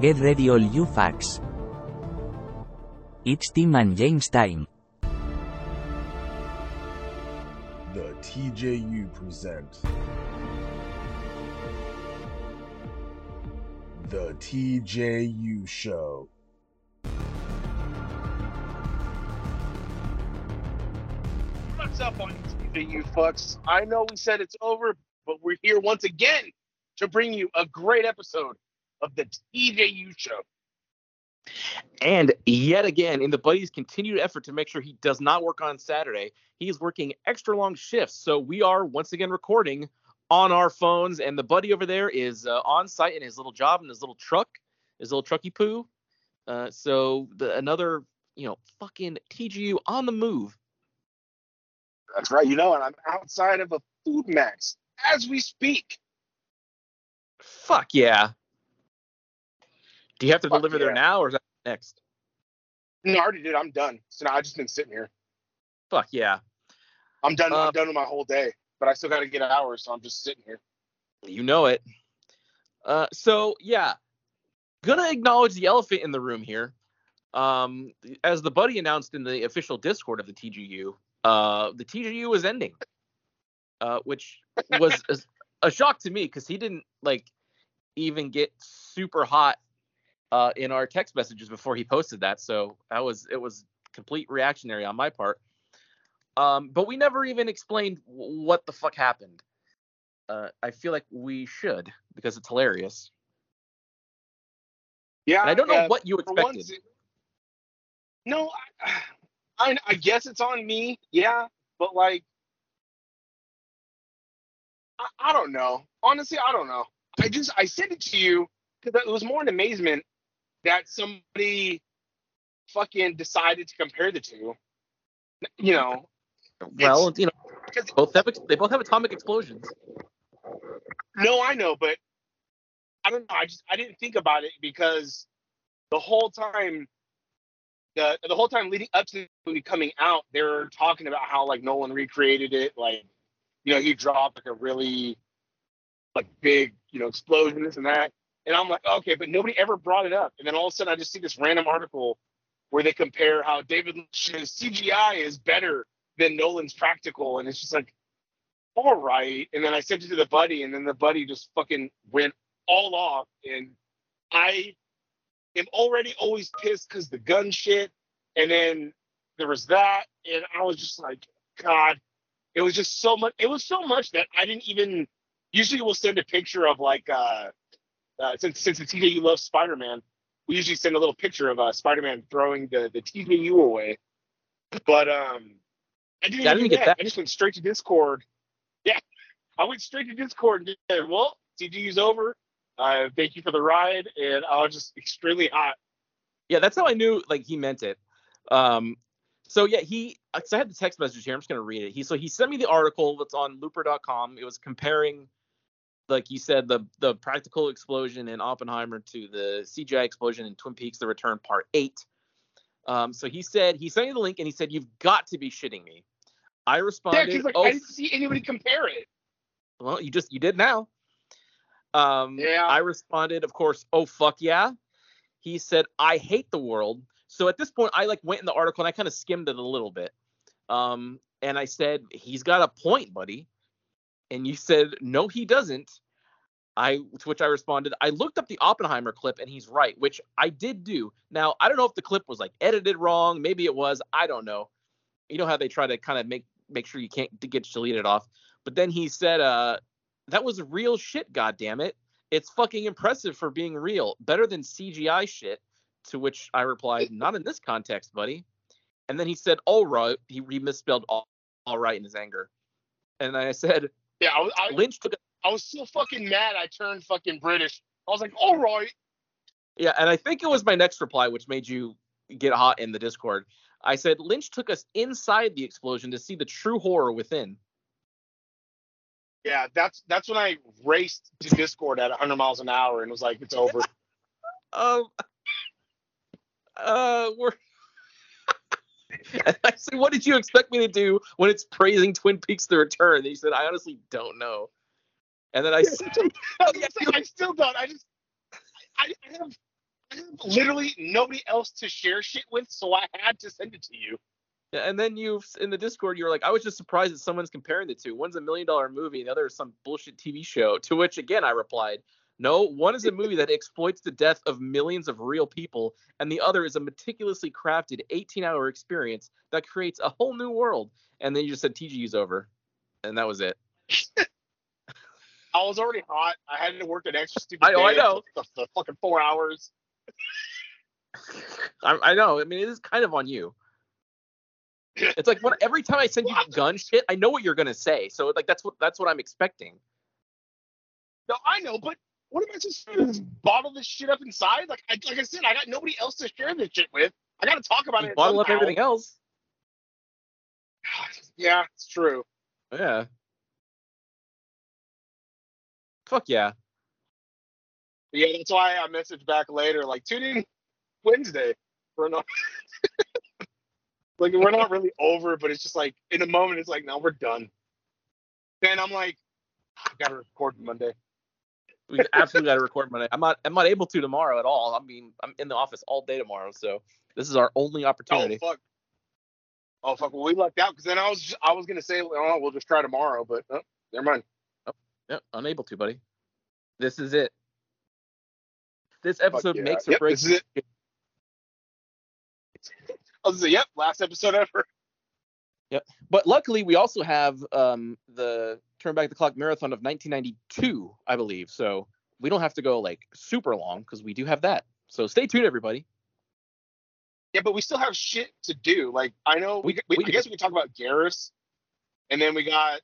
Get ready all you facts. It's Tim and James time. The TJU present The TJU Show. What's up on TV, you fucks? I know we said it's over, but we're here once again to bring you a great episode of the TJU show. And yet again, in the buddy's continued effort to make sure he does not work on Saturday, he is working extra long shifts. So we are once again recording on our phones, and the buddy over there is uh, on site in his little job in his little truck, his little trucky poo. Uh, so the, another, you know, fucking TJU on the move. That's right, you know, and I'm outside of a Food Max as we speak. Fuck yeah. Do you have to Fuck deliver yeah. there now, or is that next? No, I already did. I'm done. So now I've just been sitting here. Fuck yeah. I'm done. Uh, I'm done with my whole day, but I still got to get hours, so I'm just sitting here. You know it. Uh, so yeah, gonna acknowledge the elephant in the room here. Um, as the buddy announced in the official Discord of the TJU, uh, the TJU is ending, uh, which was a, a shock to me because he didn't like even get super hot uh, in our text messages before he posted that. So that was it was complete reactionary on my part. Um, but we never even explained w- what the fuck happened uh, I feel like we should because it's hilarious. Yeah, And I don't know yeah, what you expected. once no, I, I, I guess it's on me. Yeah, but like, I, I don't know. Honestly, I don't know. I just I sent it to you because it was more an amazement that somebody fucking decided to compare the two. You know, well, you know, both have they both have atomic explosions. No, I know, but I don't know. I just I didn't think about it because the whole time the the whole time leading up to the movie coming out, they were talking about how like Nolan recreated it, like you know, he dropped like a really like big, you know, explosion, this and that. And I'm like, okay, but nobody ever brought it up. And then all of a sudden I just see this random article where they compare how David Lynch's CGI is better than Nolan's practical, and it's just like all right. And then I sent it to the buddy, and then the buddy just fucking went all off. And I am already always pissed because the gun shit. And then there was that, and I was just like, God, it was just so much. It was so much that I didn't even. Usually, we'll send a picture of like, uh, uh since since the TJU loves Spider Man, we usually send a little picture of uh, Spider Man throwing the the TJU away. But um, I didn't, Yeah, I didn't get that. that. I just went straight to Discord. Yeah, I went straight to Discord and said, "Well, TJU's over. Uh, thank you for the ride." And I was just extremely hot. Yeah, that's how I knew like he meant it. Um, so yeah, he. Cause I had the text message here. I'm just gonna read it. He so he sent me the article that's on Looper.com. It was comparing, like you said, the the practical explosion in Oppenheimer to the CGI explosion in Twin Peaks: The Return Part Eight. Um, so he said he sent me the link and he said you've got to be shitting me. I responded, because like oh I didn't see anybody compare it. Well, you just you did now. Um, Yeah. I responded, of course. Oh fuck yeah. He said, I hate the world. So at this point, I like went in the article and I kind of skimmed it a little bit. Um, and I said, he's got a point, buddy. And you said, no, he doesn't. I to which I responded, I looked up the Oppenheimer clip and he's right, which I did do. Now I don't know if the clip was like edited wrong. Maybe it was. I don't know. You know how they try to kind of make make sure you can't get deleted off. But then he said, uh, that was real shit, God damn it. It's fucking impressive for being real. Better than CGI shit. To which I replied, not in this context, buddy. And then he said, all right. He, he misspelled all, all right in his anger. And I said, Yeah, I was, I, Lynch took a I was so fucking mad. I turned fucking British. I was like, all right. Yeah, and I think it was my next reply which made you get hot in the Discord. I said Lynch took us inside the explosion to see the true horror within. Yeah, that's that's when I raced to Discord at 100 miles an hour and was like, it's over. Um, uh, we're. And I said, "What did you expect me to do when it's praising Twin Peaks: The Return?" And he said, "I honestly don't know." And then I said, gonna oh, I still don't. I just, I, I have, I have literally nobody else to share shit with, so I had to send it to you. Yeah, and then you in the Discord, you were like, I was just surprised that someone's comparing the two. One's a million dollar movie, and the other is some bullshit TV show. To which again I replied, No, one is a movie that exploits the death of millions of real people, and the other is a meticulously crafted 18 hour experience that creates a whole new world. And then you just said TJU's over. And that was it. I was already hot. I had to work an extra stupid I- oh, I know. the, the fucking four hours. I, I know. I mean, it is kind of on you. It's like when every time I send you gun shit, I know what you're gonna say. So like that's what that's what I'm expecting. No, I know, but what am I supposed to? Just bottle this shit up inside? Like, I, like I said, I got nobody else to share this shit with. I got to talk about You it. bottle up everything else. Yeah, it's true. Yeah. Fuck yeah. Yeah, that's why I messaged back later, like tune in Wednesday. We're not like we're not really over, but it's just like in a moment, it's like no, we're done. Then I'm like, ah, I gotta record Monday. We absolutely got to record Monday. I'm not. I'm not able to tomorrow at all. I mean, I'm in the office all day tomorrow, so this is our only opportunity. Oh fuck. Oh fuck. Well, we lucked out because then I was I was gonna say, oh, we'll just try tomorrow, but oh, never mind. Oh, yep, unable to, buddy. This is it. This episode yeah. makes or Yep, breaks. this is it. I was say, yep, last episode ever. Yeah but luckily, we also have um, the Turn Back the Clock marathon of 1992, I believe. So we don't have to go like super long because we do have that. So stay tuned, everybody. Yeah, but we still have shit to do. Like I know we, We- we, I guess we can talk about Garrus, and then we got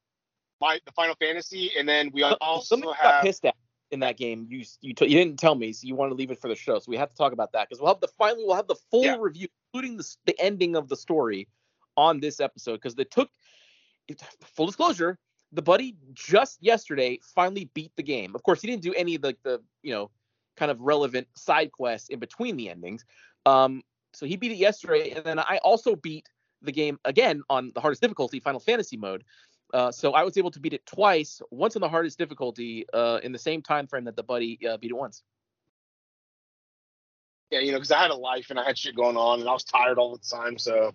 my the Final Fantasy, and then we also Somebody got pissed at in that game. You you, t- you didn't tell me, so you want to leave it for the show. So we have to talk about that because we'll have the finally we'll have the full Yeah. review, including the the ending of the story, on this episode because they took full disclosure. The buddy just yesterday finally beat the game. Of course, he didn't do any of the the you know kind of relevant side quests in between the endings. Um, so he beat it yesterday, and then I also beat the game again on the hardest difficulty, Final Fantasy mode. Uh, so I was able to beat it twice, once on the hardest difficulty, uh, in the same time frame that the buddy uh, beat it once. yeah, you know, because I had a life and I had shit going on, and I was tired all the time. So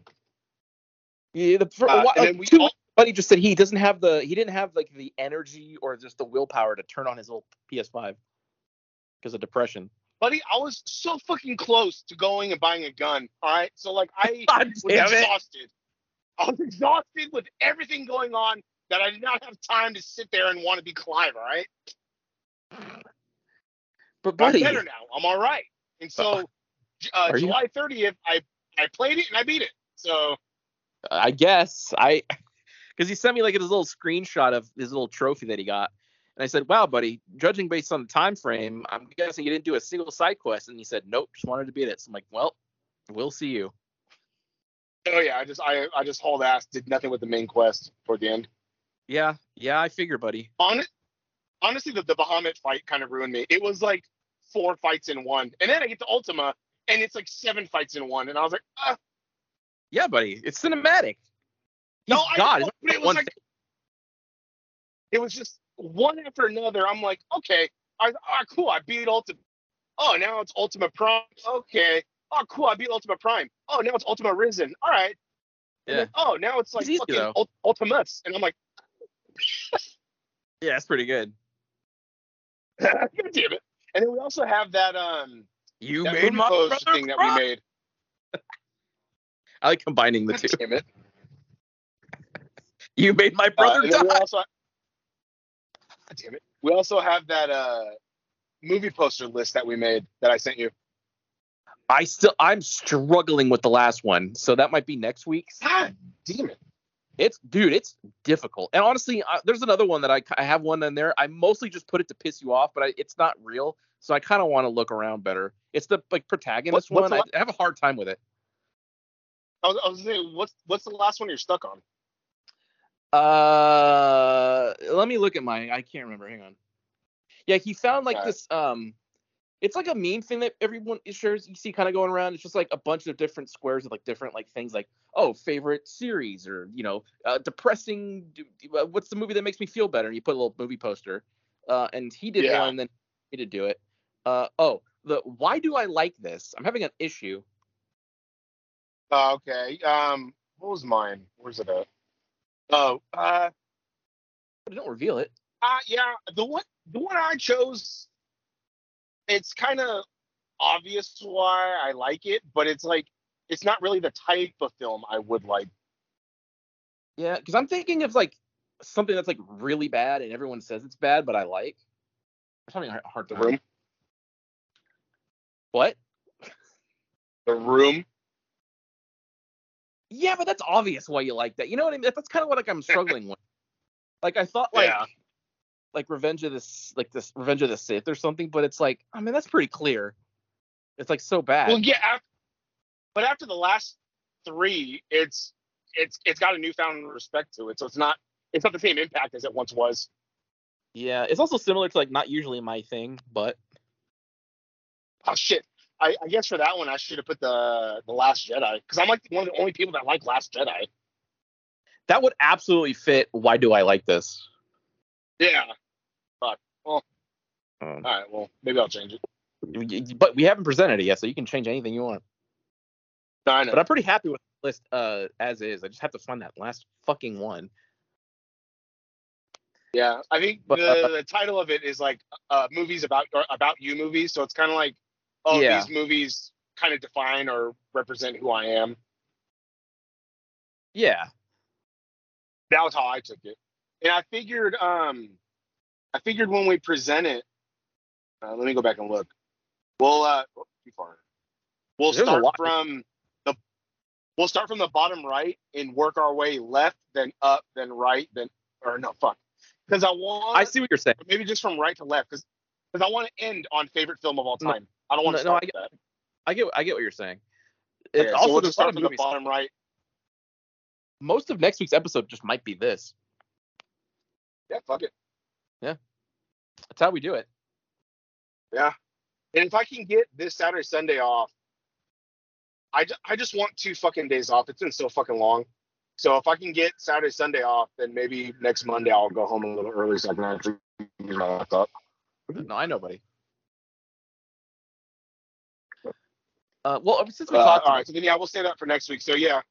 Yeah, the, for, Uh, while, and like, then we two all- buddy just said he doesn't have the he didn't have like the energy or just the willpower to turn on his old PS5 because of depression. buddy, I was so fucking close to going and buying a gun. All right, so like I God was damn it! exhausted. I was exhausted with everything going on that I did not have time to sit there and want to be Clive. All right, But buddy, I'm better now. I'm all right. And so, uh, you? July 30th, I I played it and I beat it. So I guess I because he sent me like his little screenshot of his little trophy that he got. And I said, "Wow, buddy, judging based on the time frame, I'm guessing you didn't do a single side quest." And he said, "Nope, just wanted to beat it." So I'm like, "Well, we'll see you." oh yeah, I just I I just hauled ass, did nothing with the main quest toward the end. Yeah, yeah, I figure, buddy. On honestly, the the Bahamut fight kind of ruined me. It was like four fights in one, and then I get to Ultima, and it's like seven fights in one, and I was like, ah, Yeah, buddy, it's cinematic. He's No, I God. know, but it was like- thing. it was just one after another. I'm like, okay, I, ah, cool, I beat Ultima. Oh, now it's Ultima Prime. Okay. Oh, cool, I beat Ultima Prime. Oh, now it's Ultima Risen. All right. Yeah, then, oh, now it's like It's easy, fucking. Ult- Ultimates, and I'm like, yeah, that's pretty good. God damn it. And then we also have that um You that made my thing that we made. I like combining the God two. damn it. You made my Uh, brother we die. also, God damn it. We also have that uh movie poster list that we made that I sent you. I still, I'm struggling with the last one, so that might be next week's. God damn it. It's dude, it's difficult. And honestly, uh, there's another one that I I have one in there. I mostly just put it to piss you off, but I, it's not real, so I kind of want to look around better. It's the like protagonist What- one. I, I have a hard time with it. I was, I was saying, what's what's the last one you're stuck on? Uh, let me look at my. I can't remember. Hang on. Yeah, he found like Alright. this. Um, it's like a meme thing that everyone shares. You see, kind of going around. It's just like a bunch of different squares of like different like things like oh favorite series or you know uh, depressing. uh, What's the movie that makes me feel better? And you put a little movie poster. Uh, and he did Yeah. one, and then he did do it. Uh, oh, the why do I like this? I'm having an issue. Uh, okay. Um, what was mine? Where's it at? Oh, uh, don't reveal it. uh, yeah. The one, the one I chose. It's kind of obvious why I like it, but it's like it's not really the type of film I would like. Yeah, because I'm thinking of like something that's like really bad and everyone says it's bad, but I like. I'm having a hard The. Room. What? The Room. Yeah, but that's obvious why you like that. You know what I mean? That's kind of what like I'm struggling with. Like I thought like Yeah. like Revenge of this like this Revenge of the Sith or something, but it's like I mean that's pretty clear. It's like so bad. Well, yeah. After, but after the last three, it's it's it's got a newfound respect to it. So it's not it's not the same impact as it once was. yeah, it's also similar to like not usually my thing, but Oh shit. I, I guess for that one I should have put the the Last Jedi because I'm like one of the only people that like Last Jedi. that would absolutely fit. Why do I like this? Yeah. Fuck. Well, Um, all right. Well, maybe I'll change it. but we haven't presented it yet, so you can change anything you want. No, I know. But I'm pretty happy with the list uh, as is. I just have to find that last fucking one. Yeah, I think But, the, uh, the title of it is like uh, movies about or about you movies. So it's kind of like, oh, Yeah. these movies kind of define or represent who I am. Yeah. That was how I took it, and I figured, um, I figured when we present it, uh, let me go back and look. We'll uh, oh, too far. We'll There's start from the, we'll start from the bottom right and work our way left, then up, then right, then or no, fuck, because I want I see what you're saying. maybe just from right to left because because I want to end on favorite film of all No, time. I don't want to no, no, I that. I get I get what you're saying. It, Okay, so also, we'll just start from the bottom right. Most of next week's episode just might be this. Yeah, fuck it. Yeah, that's how we do it. Yeah, and if I can get this Saturday Sunday off, I, ju- I just want two fucking days off. It's been so fucking long. So if I can get Saturday Sunday off, then maybe next Monday I'll go home a little early so I can actually use my laptop. No, I know, buddy. Uh, well, since we Uh, talked, all right, so then yeah, we'll say that for next week. So yeah,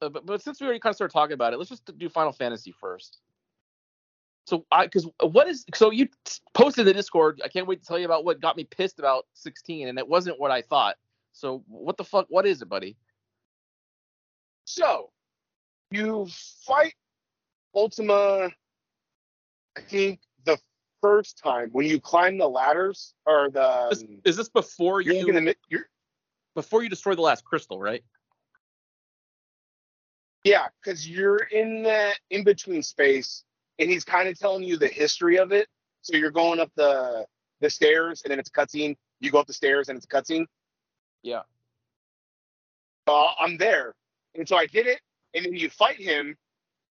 uh, but, but since we already kind of started talking about it, let's just do Final Fantasy first. So I, because what is, so you posted the Discord. I can't wait to tell you about what got me pissed about 16, and it wasn't what I thought. So what the fuck? What is it, buddy? So you fight Ultima, I think first time when you climb the ladders or the Is, is this before you're you you're, before you destroy the last crystal, right? yeah, because you're in that in between space, and he's kind of telling you the history of it. So you're going up the the stairs, and then it's a cutscene. You go up the stairs, and it's a cutscene. Yeah. Uh, I'm there, and so I did it, and then you fight him,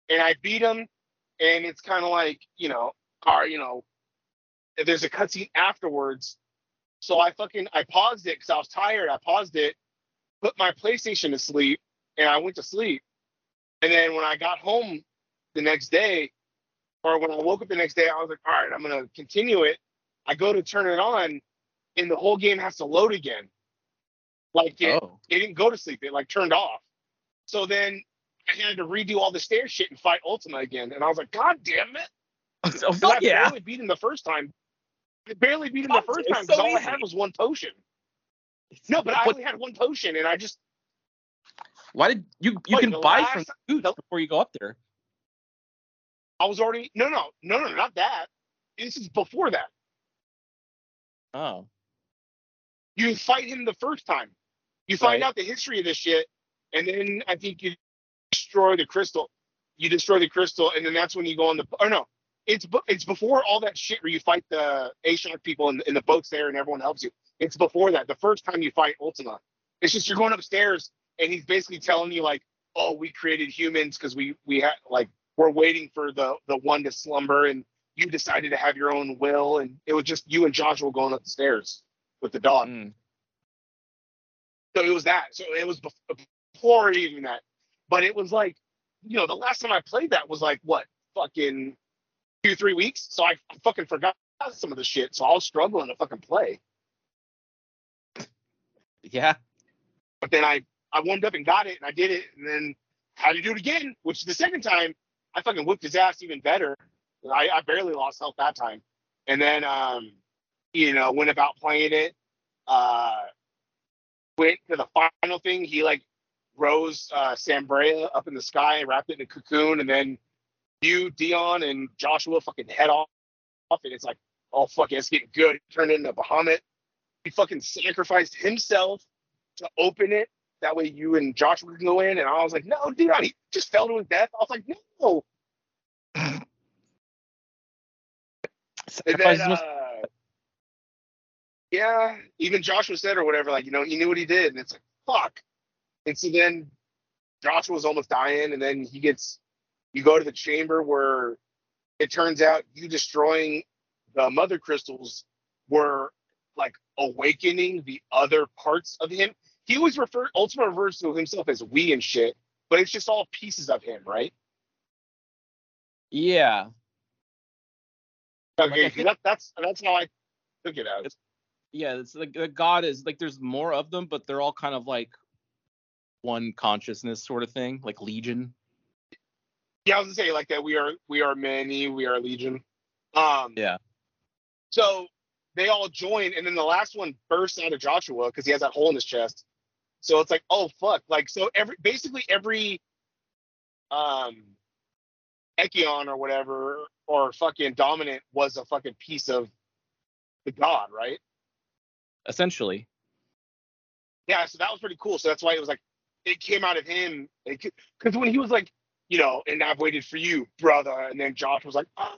and I beat him, and it's kind of like you know, or you know, there's a cutscene afterwards. So I fucking I paused it because I was tired. I paused it, put my PlayStation to sleep, and I went to sleep. And then when I got home the next day, or when I woke up the next day, I was like, all right, I'm gonna continue it. I go to turn it on, and the whole game has to load again. Like it, Oh, it didn't go to sleep. It like turned off. So then I had to redo all the stair shit and fight Ultima again. And I was like, God damn it. oh fuck I yeah! barely beat him the first time. I barely beat him the first time because so all I easy. had was one potion. No, but I only had one potion and I just Why did you you can buy last- from Scoots before you go up there? I was already no no no no not that. This is before that. Oh, You fight him the first time. You find Right. out the history of this shit, and then I think you destroy the crystal. You destroy the crystal, and then that's when you go on the. Oh no, it's it's before all that shit where you fight the Asian people in, in the boats there, and everyone helps you. It's before that. The first time you fight Ultima, it's just you're going upstairs, and he's basically telling you like, "Oh, we created humans because we we had like we're waiting for the the one to slumber, and you decided to have your own will, and it was just you and Joshua going up the stairs with the dog." Mm. So it was that. So it was before even that. But it was like, you know, the last time I played that was like what, fucking two, three weeks. So I fucking forgot some of the shit. So I was struggling to fucking play. Yeah. But then I I warmed up and got it, and I did it, and then had to do it again. Which the second time I fucking whipped his ass even better. I, I barely lost health that time, and then um, you know went about playing it. Uh, went to the final thing. He like rose uh, Sanbreque up in the sky and wrapped it in a cocoon, and then you, Dion, and Joshua fucking head off, and it's like, oh fuck, it's getting good. Turned into Bahamut. He fucking sacrificed himself to open it. That way you and Joshua can go in. And I was like, no, Dion, he just fell to his death. I was like, no. And then, uh, yeah, even Joshua said or whatever, like, you know, he knew what he did. And it's like, fuck. And so then Joshua's almost dying. And then he gets, you go to the chamber where it turns out you destroying the mother crystals were like awakening the other parts of him. He always refer, Ultima refers to himself as we and shit, but it's just all pieces of him, right? yeah. Okay, think- that, that's that's how I took it as. Yeah. It's like the god is like there's more of them, but they're all kind of like one consciousness sort of thing, like Legion. Yeah, I was gonna say like that. We are we are many. We are legion. Um. Yeah. So they all join, and then the last one bursts out of Joshua because he has that hole in his chest. So it's like, oh fuck! Like so, every basically every um Eikon or whatever or fucking dominant was a fucking piece of the god, right? Essentially. Yeah, so that was pretty cool. So that's why it was like it came out of him because when he was like, you know, and I've waited for you, brother, and then Josh was like, oh,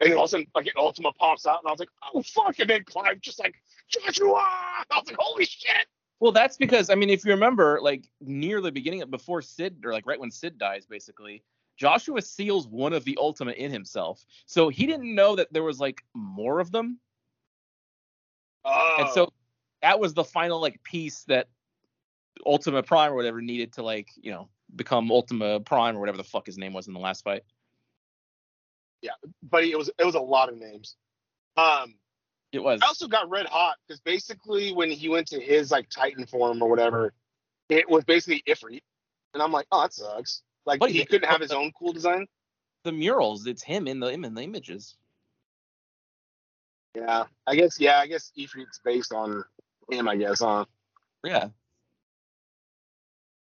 and then all of a sudden like an Ultima pops out, and I was like, oh fuck, and then Clive just like Joshua, I was like, holy shit. Well, that's because I mean, if you remember, like near the beginning, of before Cid, or like right when Cid dies, basically, Joshua seals one of the Ultima in himself. So he didn't know that there was like more of them, Oh, and so oh. that was the final like piece that Ultima Prime or whatever needed to like you know become Ultima Prime or whatever the fuck his name was in the last fight. Yeah, but it was it was a lot of names. Um, It was. I also got red hot because basically when he went to his like Titan form or whatever, it was basically Ifrit, and I'm like, oh, that sucks. Like But he he- couldn't have his own cool design. the murals. It's him in the him in the images. Yeah, I guess. Yeah, I guess Ifrit's based on him. I guess, huh? Yeah.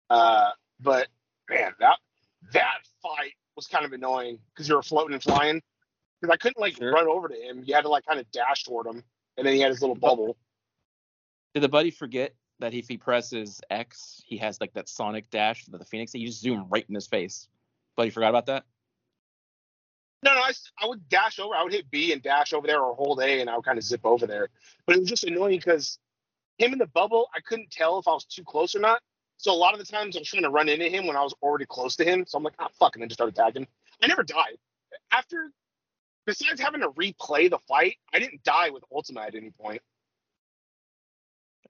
Uh, but man, that that fight was kind of annoying because you were floating and flying. Because I couldn't like Sure. run over to him. You had to like kind of dash toward him, and then he had his little bubble. Did the buddy forget that if he presses X, he has like that sonic dash for the Phoenix? You just zoom right in his face. Buddy forgot about that. No, no, I, I would dash over. I would hit B and dash over there or hold A, and I would kind of zip over there. But it was just annoying because him in the bubble, I couldn't tell if I was too close or not. So a lot of the times I was trying to run into him when I was already close to him. So I'm like, ah, fuck, and then just start attacking. I never died. After, besides having to replay the fight, I didn't die with Ultima at any point.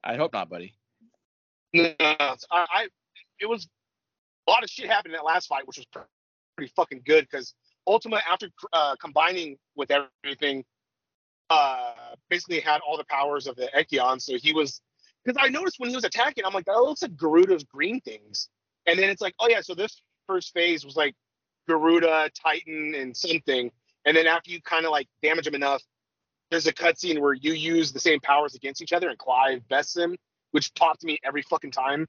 I hope not, buddy. No, I, I it was a lot of shit happened in that last fight, which was pretty fucking good because Ultima, after uh, combining with everything, uh, basically had all the powers of the Eikon. So he was because I noticed when he was attacking, I'm like, that looks like Garuda's green things, and then it's like, oh yeah, so this first phase was like Garuda, Titan, and something, and then after you kind of like damage him enough. There's a cutscene where you use the same powers against each other, and Clive bests him, which popped to me every fucking time.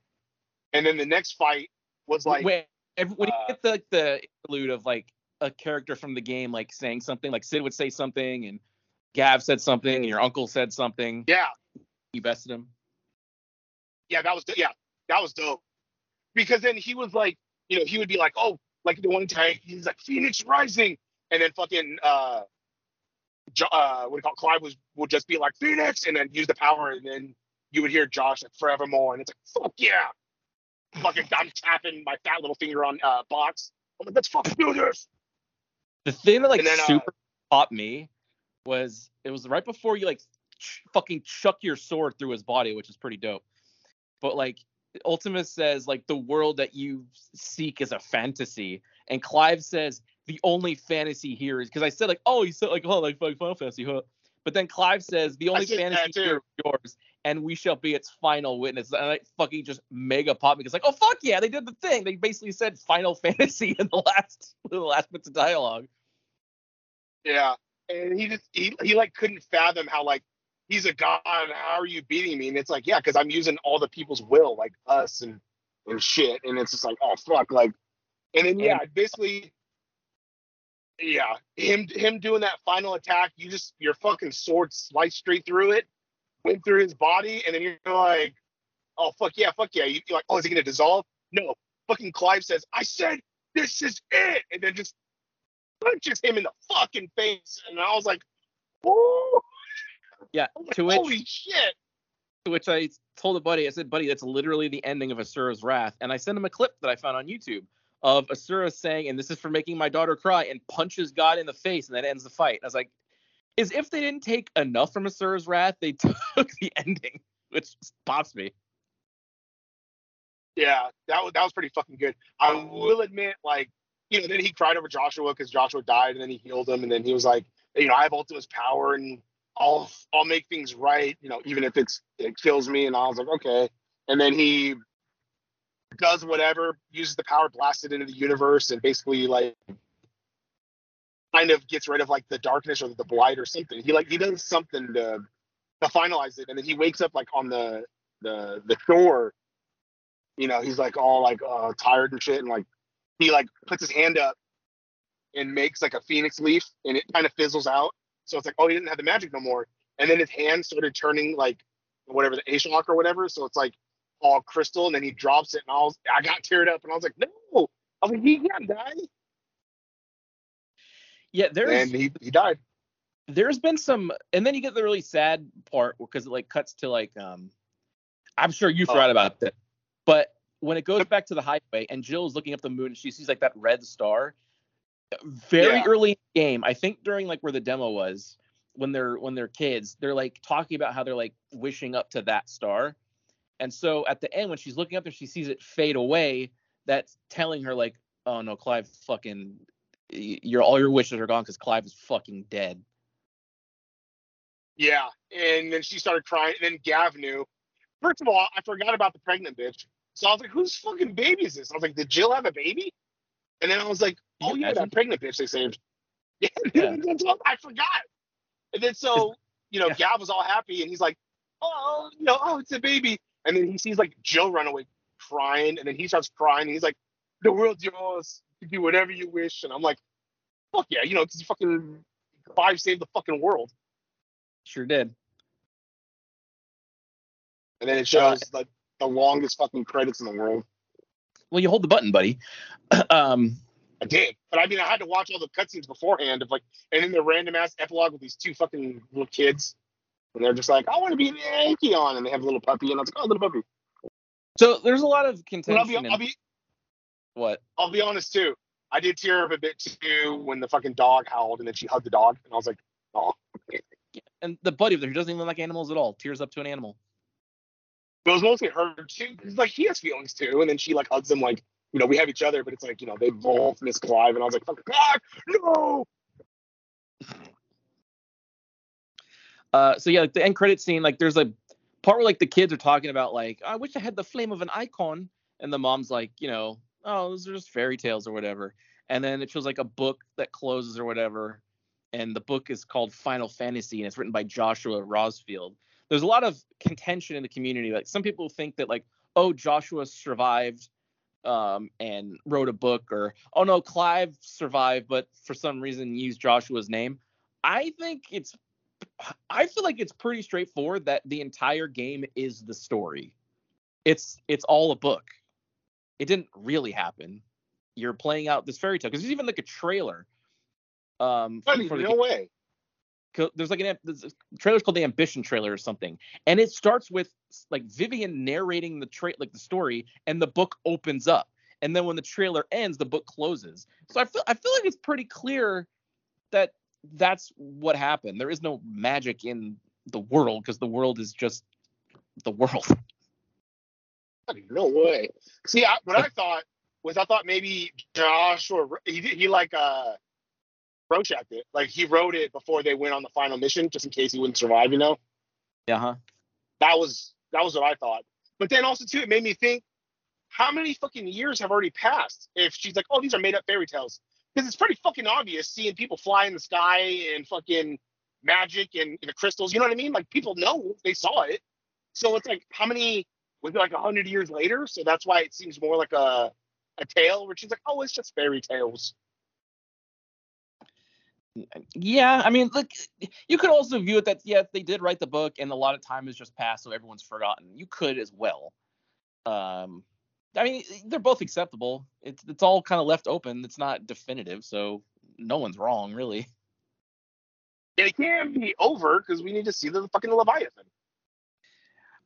And then the next fight was like, Wait, every, when uh, you get the like, the interlude of like a character from the game like saying something, like Cid would say something, and Gav said something, and your uncle said something, yeah, you bested him. Yeah, that was yeah, that was dope. Because then he was like, you know, he would be like, oh, like the one time he's like Phoenix Rising, and then fucking uh, Jo- uh, what do you call it? Clive was would just be like Phoenix, and then use the power, and then you would hear Josh like forevermore, and it's like fuck yeah, fucking I'm tapping my fat little finger on uh box. I'm like, let's fucking do this. The thing that like then, uh, super popped me was it was right before you like ch- fucking chuck your sword through his body, which is pretty dope. But like Ultima says like the world that you seek is a fantasy, and Clive says the only fantasy here is because I said like oh you said like oh like Final Fantasy huh, but then Clive says the only fantasy here is yours and we shall be its final witness. And I fucking just mega pop because like, oh fuck yeah, they did the thing. They basically said Final Fantasy in the last the last bits of dialogue. Yeah, and he just he he like couldn't fathom how like he's a god. How are you beating me? And it's like yeah, because I'm using all the people's will, like us and and shit. And it's just like oh fuck, like. And then yeah, basically, yeah, him him doing that final attack, you just your fucking sword sliced straight through it, went through his body, and then you're like, oh fuck yeah, fuck yeah. You- You're like, oh, is he gonna dissolve? No. Fucking Clive says, I said this is it, and then just punches him in the fucking face, and I was like, whoa. Yeah. Like, To which holy shit. to which I told a buddy, I said, buddy, that's literally the ending of Asura's Wrath. And I sent him a clip that I found on YouTube of Asura saying, and this is for making my daughter cry, and punches God in the face, and that ends the fight. I was like, is if they didn't take enough from Asura's Wrath, they took the ending, which pops me. Yeah, that was that was pretty fucking good. I will admit, like, you know, then he cried over Joshua because Joshua died, and then he healed him, and then he was like, you know, I have Ultima's power, and I'll I'll make things right, you know, even if it's it kills me. And I was like, okay. And then he does whatever, uses the power, blasted into the universe, and basically like kind of gets rid of like the darkness or the blight or something. He like he does something to to finalize it, and then he wakes up like on the the the shore you know, he's like all like uh, tired and shit, and like he like puts his hand up and makes like a phoenix leaf, and it kind of fizzles out. So it's like, oh, he didn't have the magic no more. And then his hand started turning like whatever the Ashlock or whatever. So it's like all crystal, and then he drops it, and I was I got teared up, and I was like, no, I was like, he can't die, Yeah, there's and he he died. there's been some and then you get the really sad part because it like cuts to like um i'm sure you forgot Oh. about that but when it goes back to the highway and jill's looking up the moon she sees like that red star very Yeah. early in the game i think during like where the demo was when they're when they're kids they're like talking about how they're like wishing up to that star and so at the end when she's looking up there she sees it fade away that's telling her like oh no clive fucking your all your wishes are gone because clive is fucking dead Yeah, and then she started crying. And then Gav knew. First of all, I forgot about the pregnant bitch. So I was like, "Whose fucking baby is this?" I was like, "Did Jill have a baby?" And then I was like, You "Oh yeah, that pregnant bitch they saved." Yeah, Yeah. I forgot. And then so you know, Yeah. Gav was all happy, and he's like, "Oh, you know, oh, it's a baby." And then he sees like Jill run away crying, and then he starts crying. And he's like, "The world's yours. You can do whatever you wish." And I'm like, "Fuck yeah, you know, because you fucking Clive saved the fucking world." sure did and then it shows like the longest fucking credits in the world. Well, you hold the button, buddy. um, I did, but I mean, I had to watch all the cutscenes beforehand of like, and then the random ass epilogue with these two fucking little kids, and they're just like, "I want to be an Yankee on," and they have a little puppy, and I was like, "Oh, little puppy." so there's a lot of But I'll be, contention. in I'll be, what? I'll be honest too. I did tear up a bit too when the fucking dog howled, and then she hugged the dog, and I was like, "Oh." And the buddy of there who doesn't even like animals at all tears up to an animal. But it was mostly her too. like he has feelings too, and then she like hugs him like, you know, we have each other, but it's like, you know, they both miss Clive, and I was like, "Fuck God, no!" Uh, so yeah, like the end credit scene, like there's a part where like the kids are talking about like, I wish I had the flame of an Eikon, and the mom's like, you know, oh, those are just fairy tales or whatever. And then it shows like a book that closes or whatever, and the book is called Final Fantasy, and it's written by Joshua Rosfield. There's a lot of contention in the community. Like some people think that like, oh, Joshua survived um, and wrote a book, or oh no, Clive survived, but for some reason used Joshua's name. I think it's I feel like it's pretty straightforward that the entire game is the story. It's it's all a book. It didn't really happen. You're playing out this fairy tale because there's even like a trailer. Um, I mean, for the no game. way. There's like an there's trailer's called the Ambition trailer or something, and it starts with like Vivian narrating the trait like the story, and the book opens up, and then when the trailer ends, the book closes. So I feel I feel like it's pretty clear that that's what happened. There is no magic in the world because the world is just the world. No way. See, I, what I thought was I thought maybe Joshua he he like uh Rorschach it. Like he wrote it before they went on the final mission, just in case he wouldn't survive. You know. Yeah, huh? That was that was what I thought. But then also too, it made me think, how many fucking years have already passed? If she's like, oh, these are made up fairy tales, because it's pretty fucking obvious seeing people fly in the sky and fucking magic and the crystals. You know what I mean? Like people know they saw it. So it's like, how many was it like a hundred years later? So that's why it seems more like a a tale, where she's like, oh, it's just fairy tales. Yeah, I mean, look, you could also view it that yes, they did write the book, and a lot of time has just passed, so everyone's forgotten. You could as well. Um, I mean, they're both acceptable. It's it's all kind of left open. It's not definitive, so no one's wrong, really. And it can't be over because we need to see the fucking Leviathan.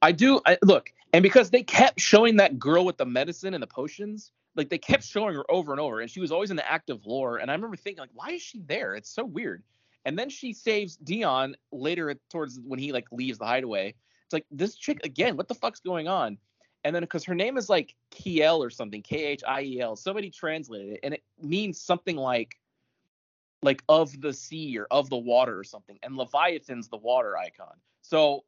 I do. I, look, and because they kept showing that girl with the medicine and the potions, like they kept showing her over and over, and she was always in the active lore. And I remember thinking, like, why is she there? It's so weird. And then she saves Dion later towards when he like leaves the hideaway. It's like this chick again. What the fuck's going on? And then because her name is like Kiel or something, K H I E L. Somebody translated it, and it means something like like of the sea or of the water or something. And Leviathan's the water Eikon. So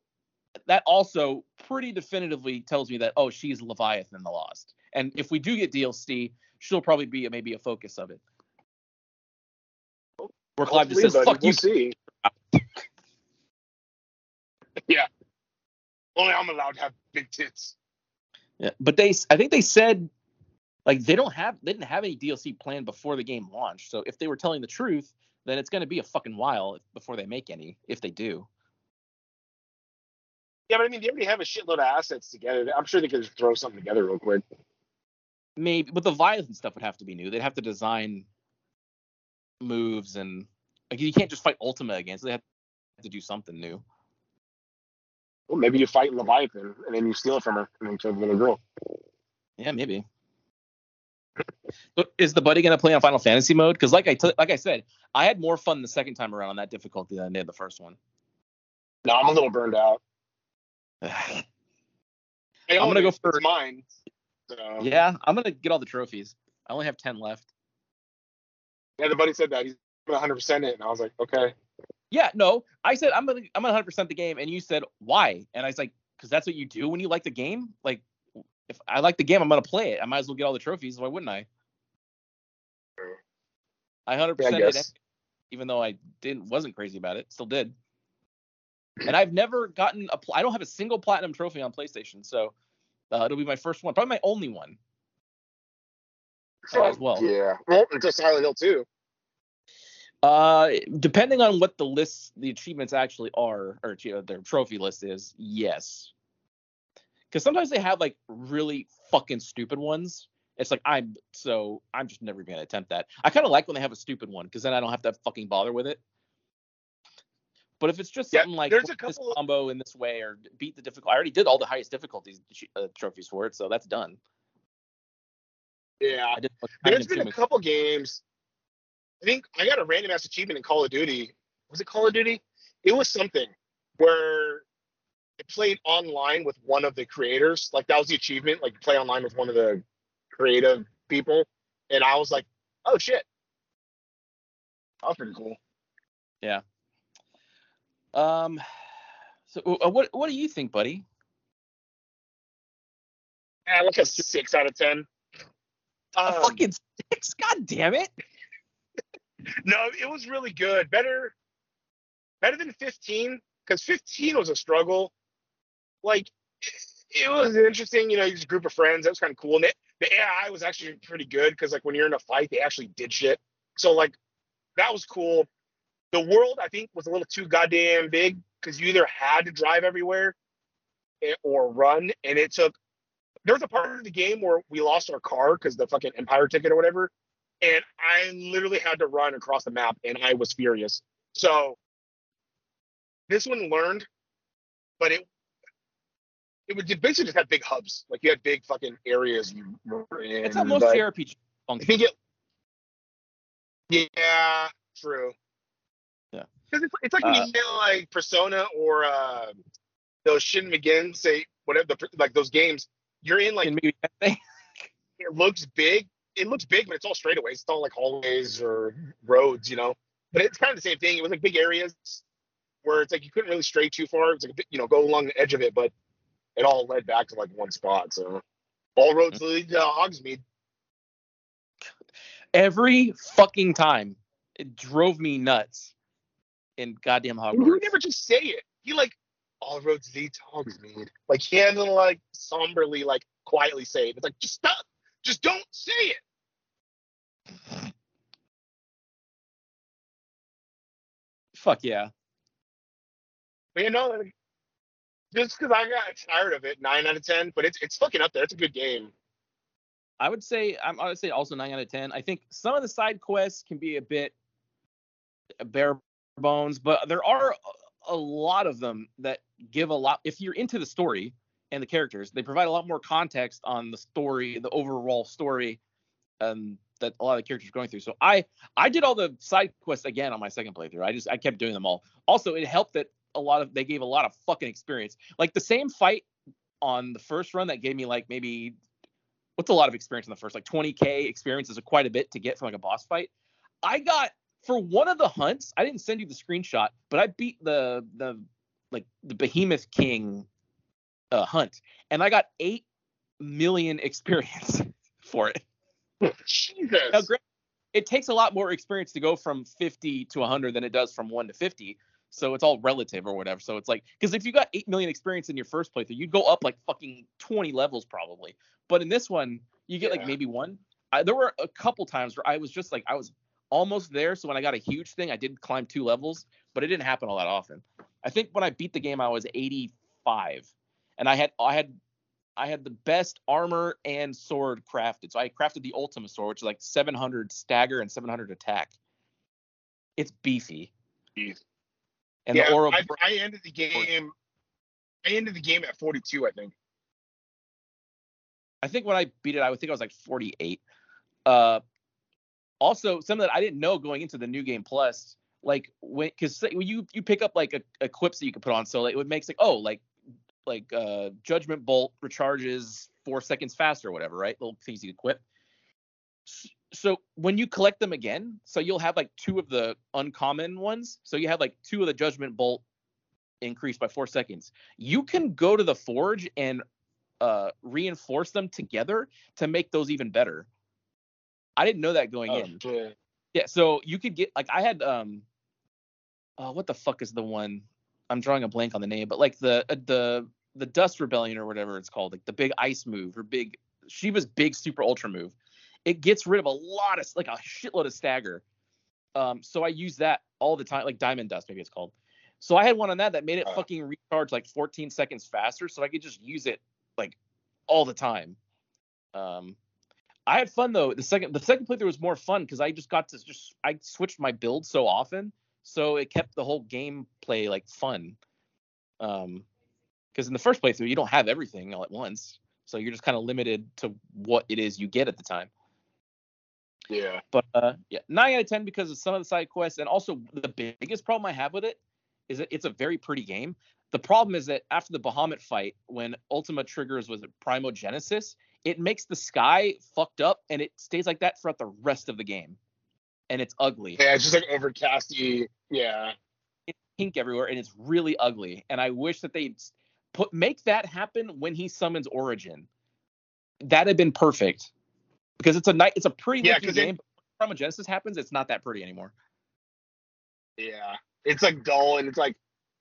that also pretty definitively tells me that oh she's Leviathan the Lost. And if we do get DLC, she'll probably be maybe a focus of it. Where Clive just says, Hopefully, "Fuck you." we'll see. yeah. Only I'm allowed to have big tits. Yeah, but they, I think they said, like they don't have, they didn't have any DLC planned before the game launched. So if they were telling the truth, then it's going to be a fucking while before they make any, if they do. Yeah, but I mean, they already have a shitload of assets together. I'm sure they could just throw something together real quick. Maybe, but the violence stuff would have to be new. They'd have to design moves and like you can't just fight Ultima again. So they have to do something new. Well, maybe you fight Leviathan and then you steal it from her and then kill the little girl. Yeah, maybe. So is the buddy gonna play on Final Fantasy mode? Because like I t- like I said, I had more fun the second time around on that difficulty than I did the first one. No, I'm a little burned out. I I'm gonna go for- mine. So, I'm gonna get all the trophies. I only have ten left. yeah, the buddy said that he's 100 percent it, and I was like, okay. Yeah, no, I said I'm gonna I'm gonna 100 percent the game, and you said why? And I was like, because that's what you do when you like the game. Like, if I like the game, I'm gonna play it. I might as well get all the trophies. Why wouldn't I? I 100 yeah, percent it, even though I didn't wasn't crazy about it. Still did. And I've never gotten a. Pl- I don't have a single platinum trophy on PlayStation, so uh, it'll be my first one, probably my only one. as well. Yeah. Well, until Silent Hill 2. Uh, depending on what the list, the achievements actually are, or you know, their trophy list is, yes. Because sometimes they have like really fucking stupid ones. It's like I'm so I'm just never gonna attempt that. I kind of like when they have a stupid one because then I don't have to fucking bother with it. But if it's just Yeah, something like there's a couple- combo in this way or beat the difficult, I already did all the highest difficulties uh, trophies for it, so that's done. Yeah. There's been a couple games. I think I got a random ass achievement in Call of Duty. Was it Call of Duty? It was something where I played online with one of the creators. Like that was the achievement. Like play online with one of the creative people. And I was like, oh shit. That was pretty cool. Um. So uh, what what do you think, buddy? Yeah, like a six out of ten. a Um, fucking six. God damn it. No, it was really good. Better, better than 15 because 15 was a struggle. Like it was interesting, you know, you just a group of friends. That was kind of cool. And it, the AI was actually pretty good because like when you're in a fight, they actually did shit. So like that was cool. The world I think was a little too goddamn big because you either had to drive everywhere eh, or run, and it took. There was a part of the game where we lost our car because the fucking Empire ticket or whatever, and I literally had to run across the map, and I was furious. So this one learned, but it it would basically just have big hubs, like you had big fucking areas you were in. It's how most but JRPG I think it. Yeah, true. Because it's, it's like Uh, you like Persona or uh, those Shin Megami, say whatever, the, like those games. You're in like it looks big. It looks big, but it's all straightaways. It's all like hallways or roads, you know. But it's kind of the same thing. It was like big areas. where it's like you couldn't really stray too far. It's like a bit, you know, go along the edge of it, but it all led back to like one spot. So all roads lead to Hogsmeade. Every fucking time, it drove me nuts. In goddamn He Hogwarts. would never just say it. He like all roads lead to Hogsmeade. Like he had to like somberly, like quietly say it. It's like just stop, just don't say it. Fuck yeah. But you know, like, just because I got tired of it, nine out of ten. But it's it's fucking up there. It's a good game. I would say I'm I would say also nine out of ten. I think some of the side quests can be a bit bare bones, but there are a, lot of them that give a lot. If you're into the story and the characters, they provide a lot more context on the story, the overall story, um, that a lot of the characters are going through. So I I did all the side quests again on my second playthrough. I just I kept doing them all. Also, it helped that a lot of they gave a lot of fucking experience. Like the same fight on the first run that gave me like maybe what's a lot of experience in the first like 20k experience is quite a bit to get from like a boss fight. I got for one of the hunts. I didn't send you the screenshot, but I beat the the like the Behemoth King uh, hunt, and I got eight million experience for it. Jesus. Now, it takes a lot more experience to go from 50 to 100 than it does from 1 to 50. So it's all relative or whatever. So it's like, because if you got 8 million experience in your first playthrough, you'd go up like fucking 20 levels probably. But in this one, you get like maybe one. I, there were a couple times where I was just like, I was almost there. So when I got a huge thing, I did climb two levels, but it didn't happen all that often. I think when I beat the game, I was 85, and I had I had I had the best armor and sword crafted. So I crafted the Ultima sword, which is like 700 stagger and 700 attack. It's beefy. Jeez. And yeah, the aura I, I ended the game. I ended the game at 42, I think. I think when I beat it, I would think I was like 48. Uh, also, something that I didn't know going into the new game plus, like when because you you pick up like a, equips that you can put on, so like, it would make like oh like like uh judgment bolt recharges four seconds faster or whatever, right? Little things you equip. So when you collect them again, so you'll have like two of the uncommon ones. So you have like two of the judgment bolt increased by four seconds. You can go to the forge and uh reinforce them together to make those even better. I didn't know that going Oh, in. shit. Yeah, so you could get like I had um uh, what the fuck is the one? I'm drawing a blank on the name, but like the uh, the the Dust Rebellion or whatever it's called, like the big ice move or big Shiva's big super ultra move. It gets rid of a lot of like a shitload of stagger. Um, so I use that all the time, like Diamond Dust, maybe it's called. So I had one on that that made it Uh. fucking recharge like 14 seconds faster, so I could just use it like all the time. Um, I had fun though. The second the second playthrough was more fun because I just got to just I switched my build so often, so it kept the whole gameplay like fun. Um, because in the first playthrough you don't have everything all at once, so you're just kind of limited to what it is you get at the time. Yeah. But uh, yeah, nine out of ten because of some of the side quests, and also the biggest problem I have with it is that it's a very pretty game. The problem is that after the Bahamut fight, when Ultima triggers with it Primogenesis, it makes the sky fucked up, and it stays like that throughout the rest of the game, and it's ugly. Yeah, it's just like overcasty. Yeah. It's pink everywhere, and it's really ugly. And I wish that they'd put make that happen when he summons Origin. That'd have been perfect because it's a night. It's a pretty Yeah, looking 'cause it- game. But when Primogenesis happens, it's not that pretty anymore. Yeah. It's like dull and it's like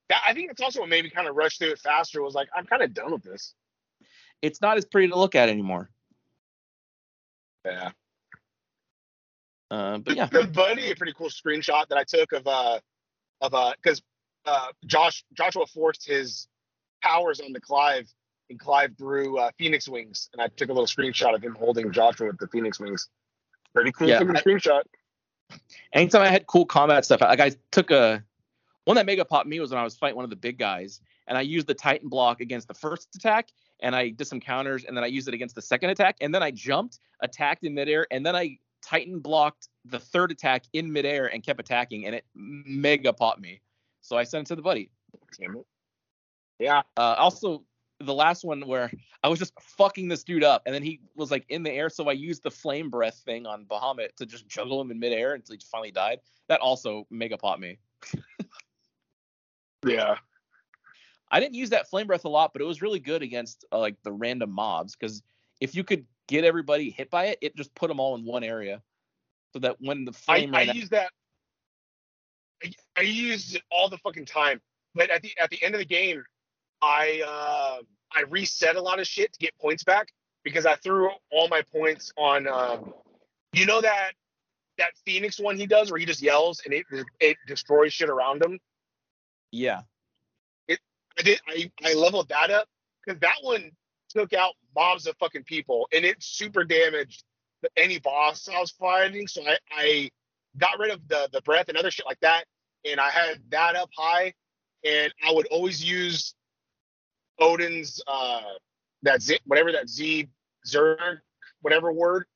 that, I think it's also what made me kind of rush through it faster was like, I'm kind of done with this. It's not as pretty to look at anymore. Yeah. Uh, but yeah, The buddy, a pretty cool screenshot that I took of uh of uh because uh Josh Joshua forced his powers on the Clive and Clive drew uh, Phoenix wings and I took a little screenshot of him holding Joshua with the Phoenix wings. Pretty cool Yeah, I- screenshot. anytime I had cool combat stuff, like I took a one that mega popped me was when I was fighting one of the big guys, and I used the Titan block against the first attack, and I did some counters, and then I used it against the second attack, and then I jumped, attacked in midair, and then I Titan blocked the third attack in midair and kept attacking, and it mega popped me. So I sent it to the buddy. Damn it. Yeah. Uh, also, the last one where I was just fucking this dude up, and then he was like in the air, so I used the flame breath thing on Bahamut to just juggle him in midair until he finally died. That also mega popped me. Yeah. I didn't use that flame breath a lot, but it was really good against uh, like the random mobs because if you could get everybody hit by it, it just put them all in one area, so that when the I, flame I ran out- use that. I, I used it all the fucking time, but at the at the end of the game, I uh, I reset a lot of shit to get points back because I threw all my points on. Um, you know that that Phoenix one he does where he just yells and it it destroys shit around him. yeah, I did. I, I leveled that up because that one took out mobs of fucking people and it super damaged any boss I was fighting. So I, I got rid of the the breath and other shit like that, and I had that up high, and I would always use Odin's uh that Z whatever that Z Zerg whatever word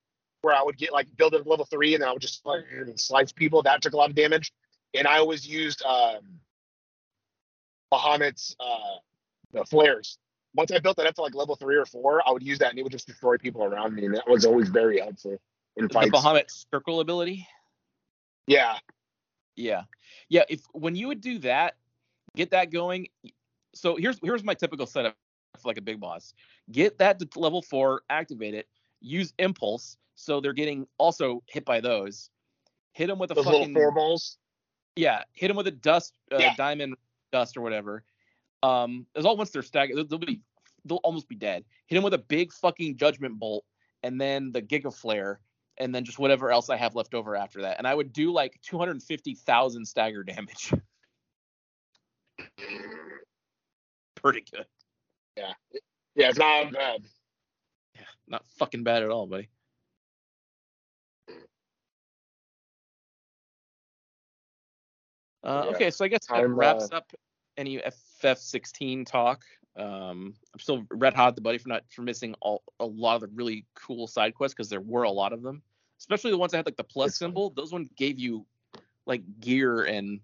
where I would get like build it level three and then I would just like slice people. That took a lot of damage, and I always used um Bahamut's uh the flares. Once I built that up to like level three or four, I would use that and it would just destroy people around me, and that was always very helpful in the fights. Bahamut circle ability. yeah, Yeah, yeah. If when you would do that, get that going. So here's here's my typical setup for like a big boss. Get that to level four, activate it. Use impulse, so they're getting also hit by those. Hit them with a those fucking little four balls. yeah. Hit them with a dust, uh, Yeah. diamond dust or whatever. Um, as all once they're staggered, they'll, they'll be they'll almost be dead. Hit them with a big fucking judgment bolt, and then the giga flare, and then just whatever else I have left over after that. And I would do like 250,000 stagger damage. Pretty good. Yeah. Yeah, it's not bad. Yeah, not fucking bad at all, buddy. Uh, Yeah. Okay, so I guess that I'm, wraps uh, up any FF16 talk. Um, I'm still red hot the buddy for not for missing all a lot of the really cool side quests because there were a lot of them, especially the ones that had like the plus symbol. Those ones gave you like gear and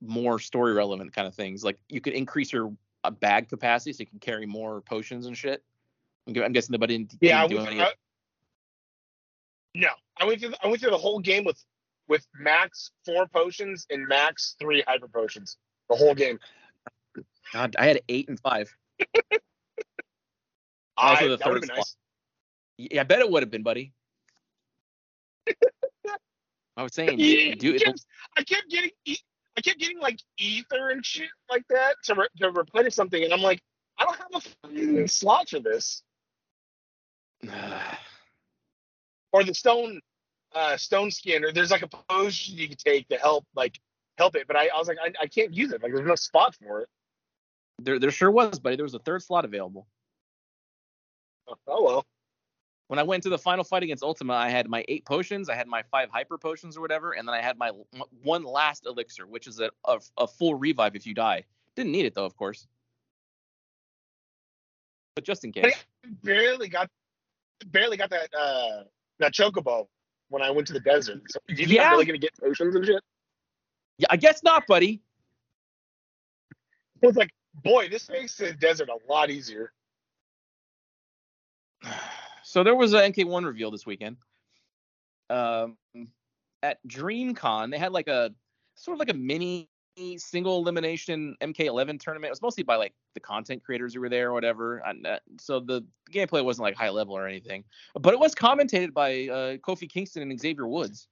more story relevant kind of things. Like you could increase your uh, bag capacity so you can carry more potions and shit. I'm, I'm guessing the buddy didn't, Yeah, didn't went, any. I, no, I went through. The, I went through the whole game with with max four potions and max three hyper potions. The whole game. God, I had eight and five. I, Also the that third nice. Yeah, I bet it would have been, buddy. I was saying, Yeah, dude, I kept, I kept getting, I kept getting like ether and shit like that to re- to replenish something, and I'm like, I don't have a fucking slot for this. Or the stone, uh, stone skin, or there's like a potion you can take to help, like help it, but I, I was like, I, I can't use it. Like, there's no spot for it. there, there sure was, buddy. There was a third slot available. Oh, oh well. When I went to the final fight against Ultima, I had my eight potions, I had my five hyper potions or whatever, and then I had my one last elixir, which is a, a, a full revive if you die. Didn't need it though, of course. But just in case. Barely got, barely got that uh that chocobo when I went to the desert. So, do you think Yeah. I'm really gonna get potions and shit? Yeah, I guess not, buddy. I was like, boy, this makes the desert a lot easier. So there was an MK1 reveal this weekend. Um, at DreamCon, they had like a sort of like a mini single elimination MK11 tournament. It was mostly by like the content creators who were there or whatever. And, uh, so the gameplay wasn't like high level or anything, but it was commentated by uh, Kofi Kingston and Xavier Woods.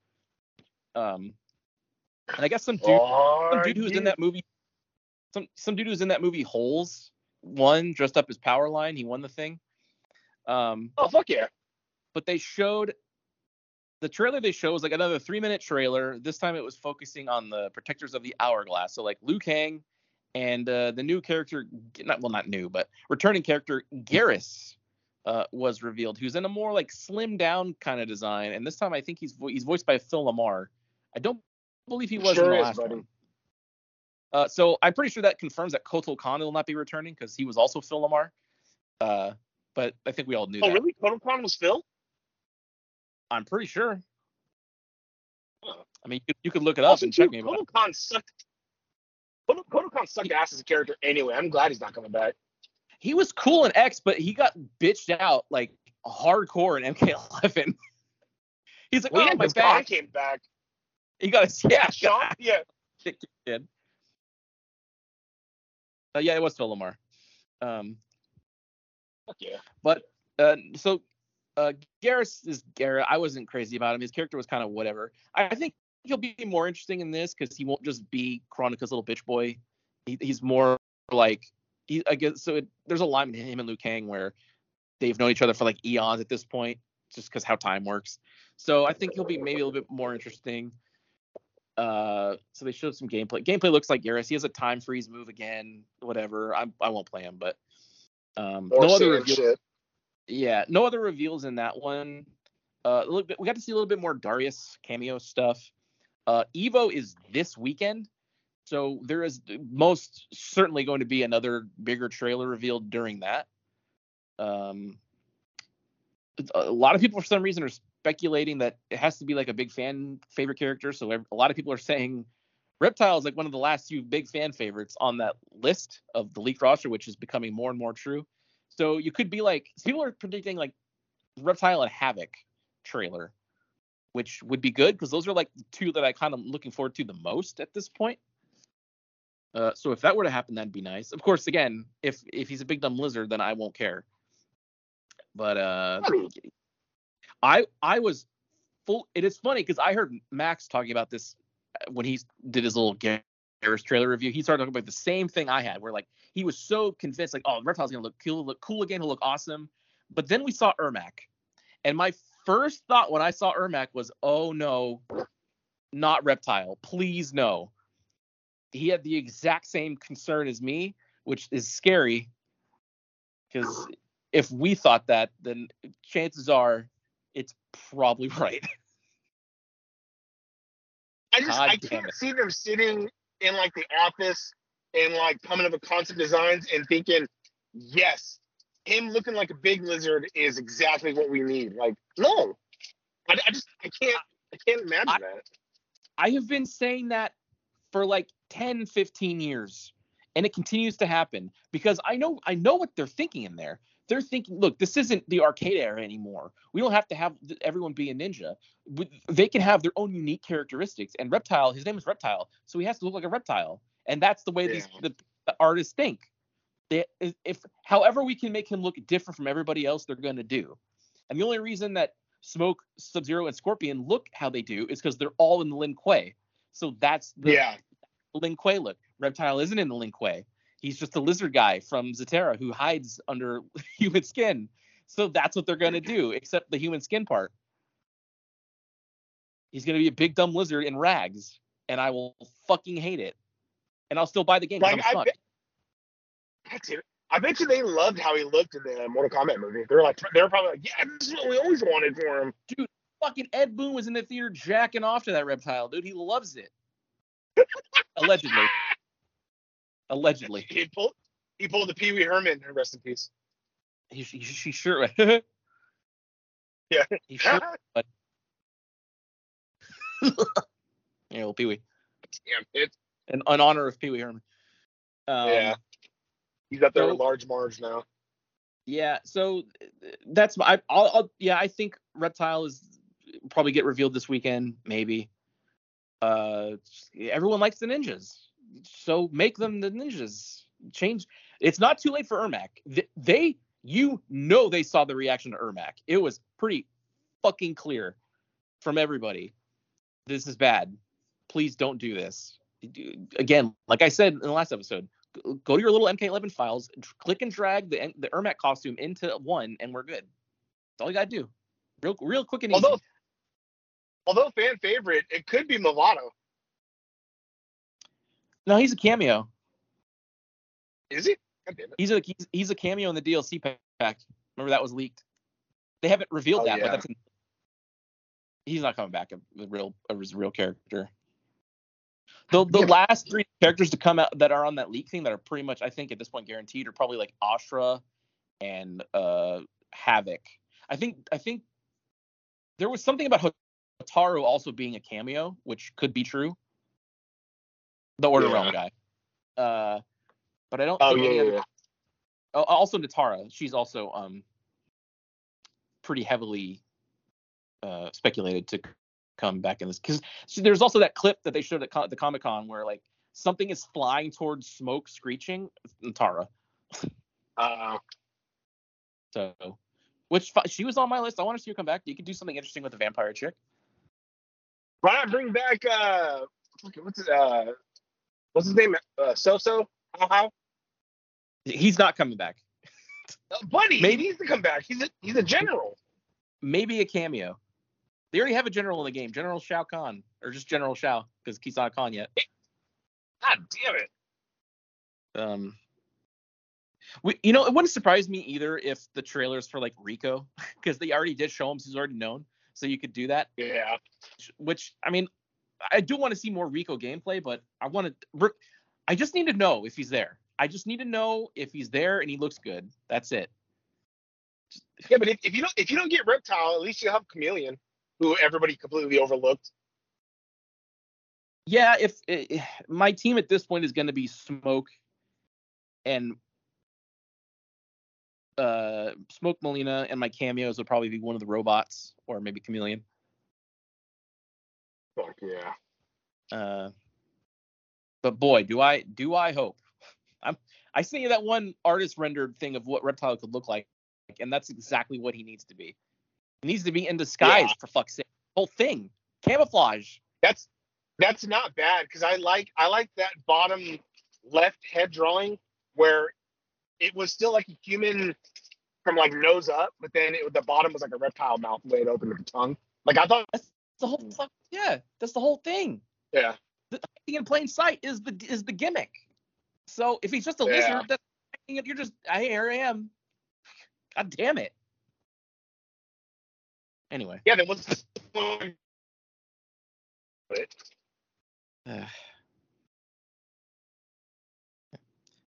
Um, and I guess some dude, some dude who was in that movie, some some dude who was in that movie Holes won dressed up as Powerline. He won the thing. Um, Oh fuck yeah! but they showed the trailer they showed was like another three minute trailer. This time it was focusing on the protectors of the hourglass. So like Liu Kang and uh, the new character, not well, not new, but returning character Geras uh, was revealed, who's in a more like slim down kind of design. And this time I think he's vo- he's voiced by Phil LaMarr. I don't believe he was Sure in the is, last buddy. one. Uh, so I'm pretty sure that confirms that Kotal Khan will not be returning because he was also Phil LaMarr. Uh, but I think we all knew Oh that. really? Kotal Khan was Phil? I'm pretty sure. Huh. I mean, you, you could look it up Also, and too, check me. But Kotal Khan sucked. Kodo- Kotal Khan sucked ass as a character anyway. I'm glad he's not coming back. he was cool in X, but he got bitched out like hardcore in MK11. He's like, Well, oh yeah, my 'cause Khan back. came back. He got a yeah, Yeah, Sean. Yeah, shit kid. Uh, yeah, it was Phil LaMarr. Um, Fuck yeah. but uh, so uh, Geras is Garrett. I wasn't crazy about him. His character was kind of whatever. I, think he'll be more interesting in this because he won't just be Kronika's little bitch boy. He, he's more like he. I guess so. It, there's a line between him and Liu Kang where they've known each other for like eons at this point, just because how time works. So I think he'll be maybe a little bit more interesting. Uh, so they showed some gameplay. Gameplay looks like Geras. He has a time freeze move again. Whatever. I I won't play him, but um, More no other reveal- shit. Yeah, no other reveals in that one. Uh, we got to see a little bit more Darius cameo stuff. Uh, Evo is this weekend, so there is most certainly going to be another bigger trailer revealed during that. Um, a lot of people for some reason are speculating that it has to be like a big fan favorite character. So a lot of people are saying Reptile is like one of the last few big fan favorites on that list of the leaked roster, which is becoming more and more true. So you could be like people are predicting like Reptile and Havoc trailer, which would be good because those are like two that I kind of looking forward to the most at this point. Uh, so if that were to happen, that'd be nice. Of course, again, if if he's a big dumb lizard, then I won't care. But uh, I I was full. It is funny because I heard Max talking about this uh, when he did his little Geras trailer review. He started talking about the same thing I had, where like he was so convinced, like, oh, Reptile's gonna look cool, look cool again, he'll look awesome. But then we saw Ermac, and my first thought when I saw Ermac was, oh no, not Reptile, please no. He had the exact same concern as me, which is scary, because if we thought that, then chances are it's probably right. I just God I can't see them sitting in like the office and like coming up with concept designs and thinking, yes, him looking like a big lizard is exactly what we need. Like, no, I, I just I can't I can't imagine I- that. I have been saying that for like 10, 15 years, and it continues to happen because I know I know what they're thinking in there. They're thinking, look, this isn't the arcade era anymore. We don't have to have everyone be a ninja. They can have their own unique characteristics. And Reptile, his name is Reptile, so he has to look like a reptile, and that's the way these the, the artists think. They, if, if however we can make him look different from everybody else, they're going to do. And the only reason that Smoke, Sub Zero, and Scorpion look how they do is because they're all in the Lin Kuei. So that's the Yeah, Lin Kuei look. Reptile isn't in the Lin Kuei. He's just a lizard guy from Zaterra who hides under human skin. So that's what they're gonna do, except the human skin part. He's gonna be a big dumb lizard in rags, and I will fucking hate it. And I'll still buy the game. like I bet. I bet you they loved how he looked in the Mortal Kombat movie. They're like they're probably like, yeah, this is what we always wanted for him. Dude, fucking Ed Boon was in the theater jacking off to that reptile, dude. He loves it. Allegedly. Allegedly. He pulled he pulled the Pee Wee Herman. Rest in peace. He, he, she sure. Yeah. He sure. but, Yeah, well, Pee Wee. Damn it. In, in honor of Pee Wee Herman. Um, yeah. He's up there with so- large Marge now. Yeah. So that's my. I'll, I'll. Yeah, I think Reptile is probably get revealed this weekend, maybe. Uh, everyone likes the ninjas, so make them the ninjas. Change. It's not too late for Ermac. Th- They, you know, they saw the reaction to Ermac. It was pretty fucking clear from everybody. This is bad. Please don't do this. Again, like I said in the last episode, go to your little MK11 files, click and drag the the Ermac costume into one, and we're good. That's all you gotta do. Real, real quick and easy. Although although fan favorite, it could be Milano. No, he's a cameo. Is he? God damn it. He's a he's, he's a cameo in the DLC pack. Remember that was leaked. They haven't revealed Oh, that, yeah. but that's he's not coming back a, a real a real character. The the Yeah. last three characters to come out that are on that leak thing that are pretty much I think at this point guaranteed are probably like Ashrah and uh Havoc. I think I think there was something about Hotaru also being a cameo, which could be true. The Order Yeah. Realm guy. Uh but I don't Oh think yeah, any yeah, other yeah. Oh, also Nitara, she's also um pretty heavily uh speculated to come back in this because there's also that clip that they showed at co- the Comic Con where like something is flying towards smoke, screeching. Nitara. Uh, So, which she was on my list. I want to see her come back. You could do something interesting with the vampire chick. why not bring back uh, what's it, uh, what's his name? Uh, So-So? How how? He's not coming back. Uh, buddy, Maybe- he needs to come back. He's a he's a general. Maybe a cameo. They already have a general in the game, General Shao Kahn, or just General Shao, because he's not Khan yet. God damn it. Um, we, you know, it wouldn't surprise me either if the trailers for like Reiko, because they already did show him, so he's already known, so you could do that. Yeah. Which I mean, I do want to see more Reiko gameplay, but I want to. I just need to know if he's there. I just need to know if he's there and he looks good. That's it. Yeah, but if, if you don't if you don't get Reptile, at least you have Chameleon, who everybody completely overlooked. Yeah, if eh, my team at this point is going to be Smoke and uh Smoke Molina, and my cameos would probably be one of the robots or maybe Chameleon. Fuck yeah. Uh, but boy, do I do I hope. I'm I see that one artist rendered thing of what Reptile could look like, and that's exactly what he needs to be. He needs to be in disguise Yeah. for fuck's sake. Whole thing, camouflage. That's that's not bad because I like I like that bottom left head drawing where it was still like a human from like nose up, but then it, the bottom was like a reptile mouth laid open with the tongue. Like I thought, That's the whole fuck. Yeah, that's the whole thing. yeah, the hiding in plain sight is the is the gimmick. So if he's just a Yeah. lizard, that's you're just I here I am. God damn it. Anyway, yeah. Then what's this? point? uh,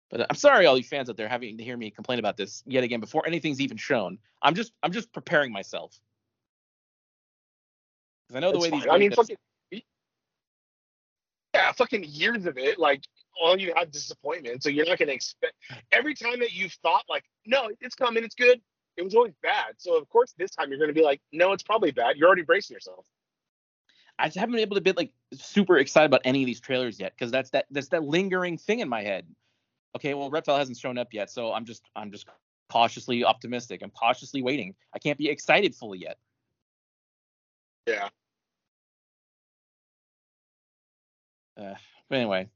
but uh, I'm sorry, all you fans out there having to hear me complain about this yet again before anything's even shown. I'm just I'm just preparing myself because I know the way these. I mean, fucking yeah, fucking years of it. Like all you had disappointment, so you're not gonna expect every time that you've thought like, no, it's coming, it's good. It was always bad. So of course this time you're gonna be like, no, it's probably bad. You're already bracing yourself. I just haven't been able to be like super excited about any of these trailers yet because that's that that's that lingering thing in my head. Okay, well, Reptile hasn't shown up yet, so I'm just I'm just cautiously optimistic. I'm cautiously waiting. I can't be excited fully yet. Yeah. Uh, but anyway,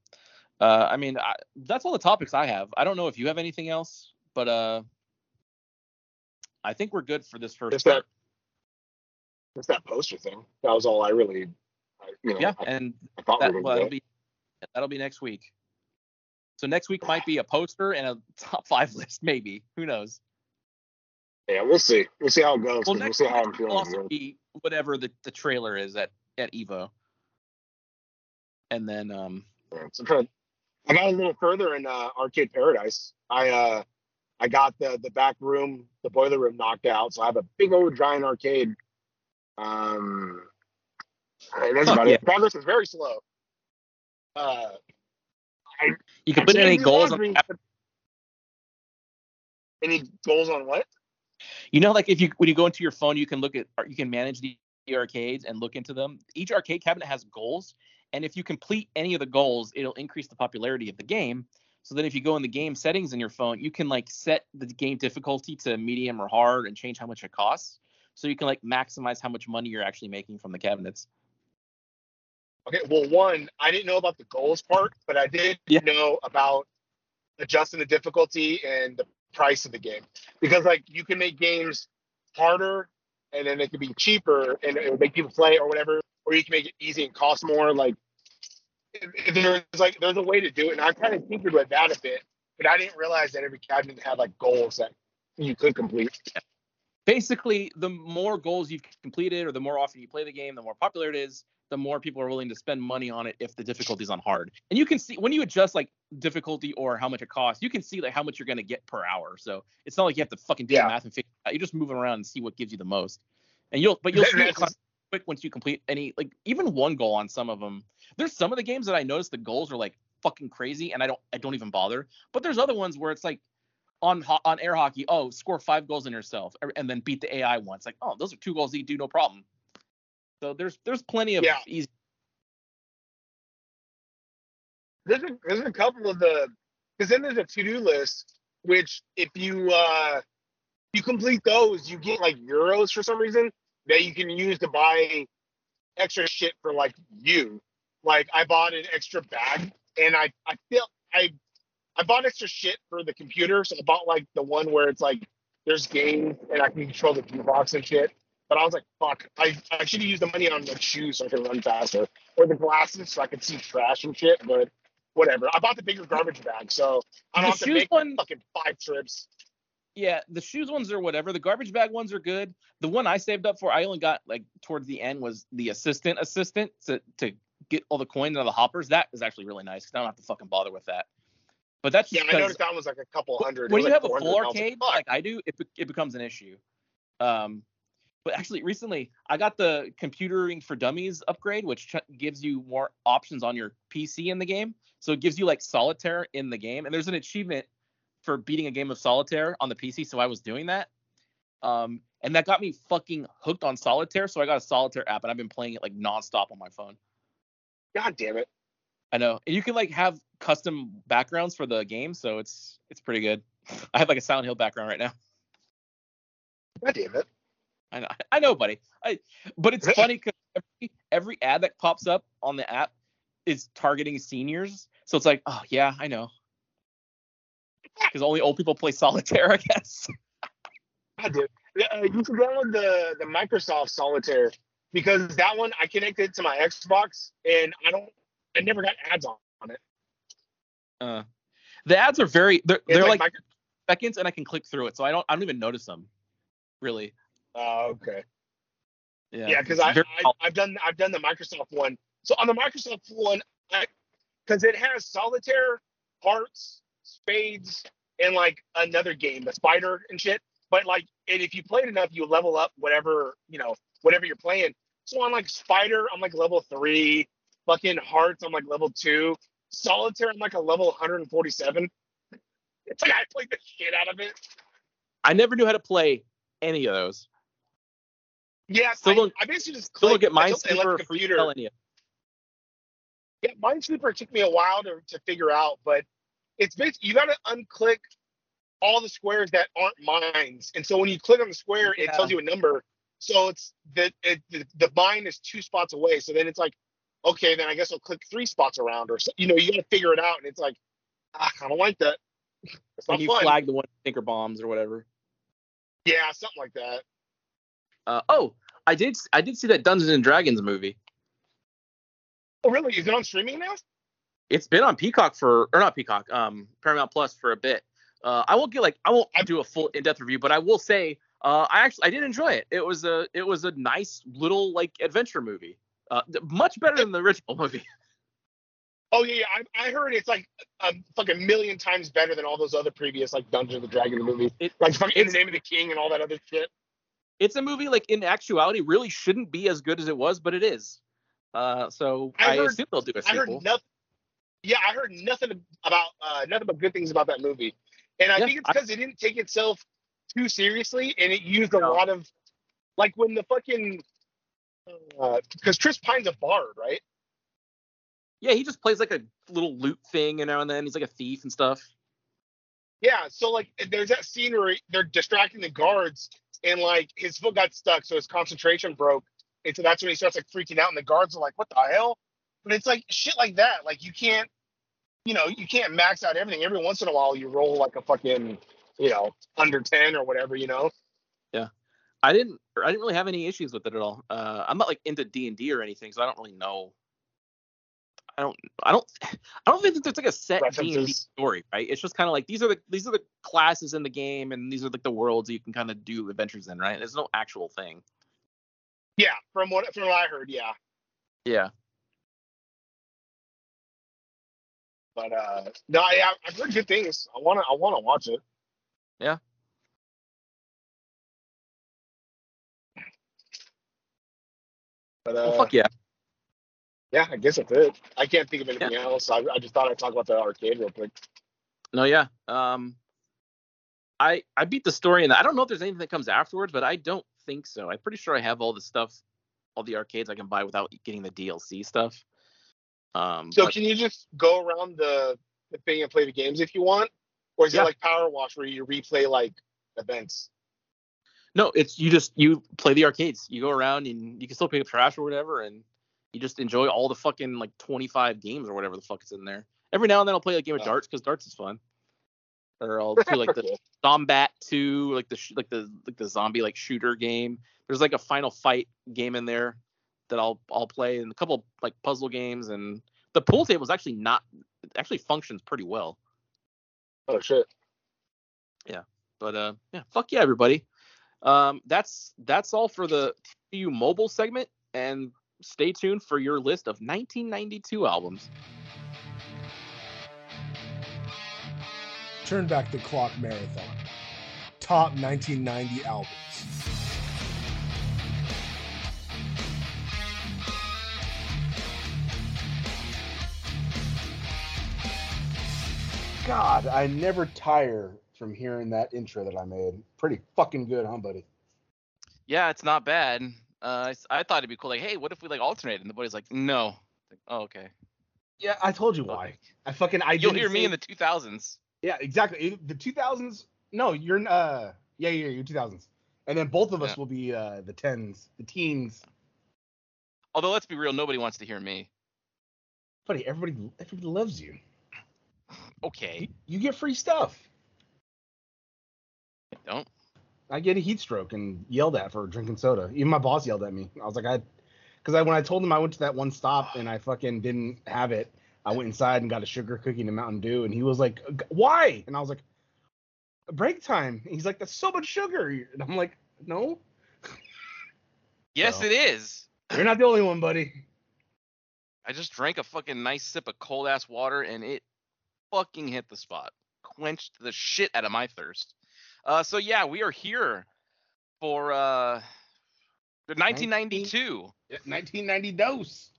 uh, I mean, I, that's all the topics I have. I don't know if you have anything else, but uh, I think we're good for this first. Just that. Just that poster thing. That was all I really, I, you know, yeah, I, and I thought that, we well, that'll be that'll be next week. So next week might be a poster and a top five list, maybe. Who knows? Yeah, we'll see. We'll see how it goes. Well, we'll see how I'm feeling. also be whatever the, the trailer is at at Evo. And then um Yeah, so I'm. I got a little further in uh, Arcade Paradise. I uh, I got the the back room, the boiler room knocked out, so I have a big old giant arcade. Um, that's about yeah. it. Progress is very slow. Uh, you can put any goals on Any goals on what? You know like if you when you go into your phone you can look at you can manage the, arcades and look into them. Each arcade cabinet has goals and if you complete any of the goals it'll increase the popularity of the game. So then if you go in the game settings in your phone, you can like set the game difficulty to medium or hard and change how much it costs. So you can like maximize how much money you're actually making from the cabinets. Okay, well, one, I didn't know about the goals part, but I did Yeah. know about adjusting the difficulty and the price of the game because, like, you can make games harder and then it could be cheaper and it would make people play or whatever, or you can make it easy and cost more. Like, there's like there's a way to do it, and I kind of tinkered with that a bit, but I didn't realize that every cabinet had like goals that you could complete. basically the more goals you've completed or the more often you play the game the more popular it is the more people are willing to spend money on it if the difficulty's on hard. And you can see when you adjust like difficulty or how much it costs you can see like how much you're going to get per hour. So it's not like you have to fucking do Yeah. the math and figure out. You're just moving around and see what gives you the most. And you'll but you'll see quick once you complete any like even one goal on some of them there's some of the games that i noticed the goals are like fucking crazy and i don't i don't even bother. But there's other ones where it's like on ho- on air hockey, oh, score five goals in yourself, er, and then beat the AI once. Like, oh, those are two goals you do no problem. So there's there's plenty of Yeah. easy. there's a, there's a couple of the because then there's a to do list which if you uh you complete those you get like euros for some reason that you can use to buy extra shit for like you. Like I bought an extra bag and I I feel I I bought extra shit for the computer, so I bought like the one where it's like there's games and I can control the box and shit. But I was like, fuck, I, I should have used the money on the shoes so I could run faster. Or the glasses so I could see trash and shit, but whatever. I bought the bigger garbage bag, so I don't The have to make one- fucking five trips. Yeah, the shoes ones are whatever. The garbage bag ones are good. The one I saved up for, I only got like towards the end was the assistant assistant to to get all the coins out of the hoppers. That is actually really nice because I don't have to fucking bother with that. But that's Yeah, I noticed that was like a couple hundred. When you like have a 400, full and like, arcade like I do, it be- it becomes an issue. Um, but actually, recently I got the computering for dummies upgrade, which ch- gives you more options on your PC in the game. So it gives you like solitaire in the game, and there's an achievement for beating a game of solitaire on the PC. So I was doing that, um, and that got me fucking hooked on solitaire. So I got a solitaire app, and I've been playing it like nonstop on my phone. God damn it. I know, and you can like have custom backgrounds for the game, so it's it's pretty good. I have like a Silent Hill background right now. God damn it. I know, I know, buddy. I, but it's funny because every, every ad that pops up on the app is targeting seniors. So it's like, oh yeah, I know. Because only old people play solitaire, I guess. I do. Uh, you can download the the Microsoft Solitaire because that one I connected to my Xbox and I don't I never got ads on, on it. Uh, the ads are very they're, they're like, micro- seconds, and I can click through it, so I don't I don't even notice them. Really. Oh, okay. Yeah. Yeah, because I, I I've done I've done the Microsoft one. So on the Microsoft one, because it has solitaire, hearts, spades, and like another game, the spider and shit. But like, and if you played enough, you level up whatever you know, whatever you're playing. So on like spider, I'm like level three. Fucking hearts, I'm like level two. Solitaire, I'm like a level 147. It's like I played the shit out of it. I never knew how to play any of those. Yeah, Still I, don't- I basically just Still don't get and Minesweeper the or free computer. spell any Yeah, Minesweeper took me a while to, to figure out, but it's basically you got to unclick all the squares that aren't mines, and so when you click on the square, it tells you a number. So it's the, it, the the mine is two spots away. So then it's like, okay, then I guess I'll click three spots around, or so, you know, you got to figure it out, and it's like, ah, I don't like that. It's when you fun. flag the one thinker bombs or whatever. Yeah, something like that. Uh, oh, I did I did see that Dungeons and Dragons movie. Oh, really? Is it on streaming now? It's been on Peacock for or not Peacock, um Paramount Plus for a bit. Uh, I won't get like I won't do a full in-depth review, but I will say uh, I actually I did enjoy it. It was a it was a nice little like adventure movie. Uh, much better than the original movie. Oh yeah, yeah. I, I heard it's like a fucking million times better than all those other previous like Dungeons and Dragons movies, It, like fucking In the Name of the King and all that other shit. It's a movie like in actuality really shouldn't be as good as it was, but it is. Uh, so I I, heard- assume they'll do a I heard sequel. nothing. Yeah, I heard nothing about uh, nothing but good things about that movie, and I Yeah, think it's because it didn't take itself too seriously, and it used a lot of like when the fucking because Chris Pine's a bard, right? Yeah, he just plays like a little loot thing, and now and then he's like a thief and stuff. Yeah, so like there's that scene where they're distracting the guards and like his foot got stuck, so his concentration broke. And so that's when he starts like freaking out, and the guards are like, What the hell? But it's like shit like that. Like you can't you know, you can't max out everything. Every once in a while you roll like a fucking, you know, under ten or whatever, you know? Yeah, I didn't I didn't really have any issues with it at all. Uh, I'm not like into D and D or anything, so I don't really know. I don't I don't I don't think that there's like a set D and D story, right? It's just kind of like these are the these are the classes in the game, and these are like the worlds you can kind of do adventures in, right? There's no actual thing. Yeah, from what from what I heard, yeah. Yeah. But uh no, yeah, I've heard good things. I wanna I wanna watch it. Yeah. But uh Well, fuck yeah. Yeah, I guess that's it. I can't think of anything else. I, I just thought I'd talk about the arcade real quick. No, yeah. Um, I I beat the story, and I don't know if there's anything that comes afterwards, but I don't think so. I'm pretty sure I have all the stuff, all the arcades I can buy without getting the DLC stuff. Um, So but- can you just go around the, the thing and play the games if you want, or is Yeah. it like Power Wash where you replay like events? No, it's you just you play the arcades. You go around and you can still pick up trash or whatever, and you just enjoy all the fucking like 25 games or whatever the fuck is in there. Every now and then I'll play a game of darts because darts is fun. Or I'll do like the Zombat 2, like the sh- like the like the zombie like shooter game. There's like a Final Fight game in there that I'll I'll play, and a couple like puzzle games, and the pool table is actually not it actually functions pretty well. Oh shit! Yeah, but uh, yeah, fuck yeah, everybody. Um, that's that's all for the TU mobile segment, and stay tuned for your list of 1992 albums. Turn back the clock marathon. Top 1990 albums. God, I never tire from hearing that intro that I made. Pretty fucking good, huh, buddy? Yeah, it's not bad. Uh, I, I thought it'd be cool. Like, hey, what if we like alternate? And the buddy's like, no. Like, oh, okay. Yeah, I told you why. I fucking I You'll hear me in the 2000s. Yeah, exactly. The 2000s. No, you're uh yeah, yeah, you're 2000s. And then both of us Yeah. will be uh the 10s, the teens. Although let's be real, nobody wants to hear me. Buddy, everybody everybody loves you. Okay, You, you get free stuff. don't. I get a heat stroke and yelled at for drinking soda. Even my boss yelled at me. I was like, I, because I when I told him I went to that one stop and I fucking didn't have it, I went inside and got a sugar cookie and a Mountain Dew, and he was like, why? And I was like, break time. And he's like, that's so much sugar. And I'm like, no, Yes, So. it is. you're not the only one, buddy. I just drank a fucking nice sip of cold ass water and it fucking hit the spot. Quenched the shit out of my thirst. Uh, so yeah, we are here for uh, the 1992. 1990 dose.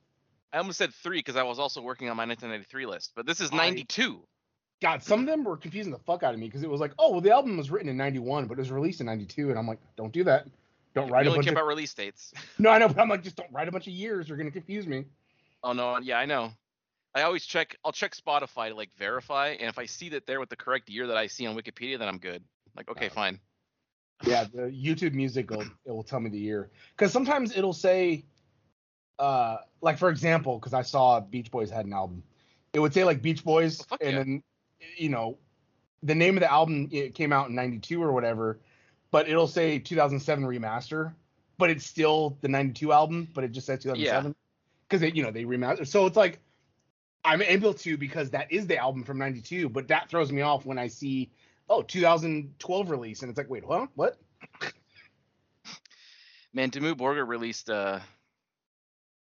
I almost said three because I was also working on my 1993 list, but this is I- 92. God, some of them were confusing the fuck out of me because it was like, oh, well, the album was written in 91, but it was released in 92. And I'm like, don't do that. Don't write a only bunch care of. about release dates. No, I know, but I'm like, just don't write a bunch of years. You're going to confuse me. Oh no, yeah, I know. I always check. I'll check Spotify to like verify, and if I see that they're with the correct year that I see on Wikipedia, then I'm good. Like, okay, Oh. fine. Yeah, the YouTube music will it will tell me the year because sometimes it'll say, uh, like for example, because I saw Beach Boys had an album, it would say like Beach Boys, Oh, fuck and yeah. then you know, the name of the album it came out in '92 or whatever, but it'll say 2007 remaster, but it's still the '92 album, but it just says 2007 because they you know they remastered. So it's like I'm able to because that is the album from '92, but that throws me off when I see oh 2012 release and it's like wait huh what Man, Dimmu Borgir released uh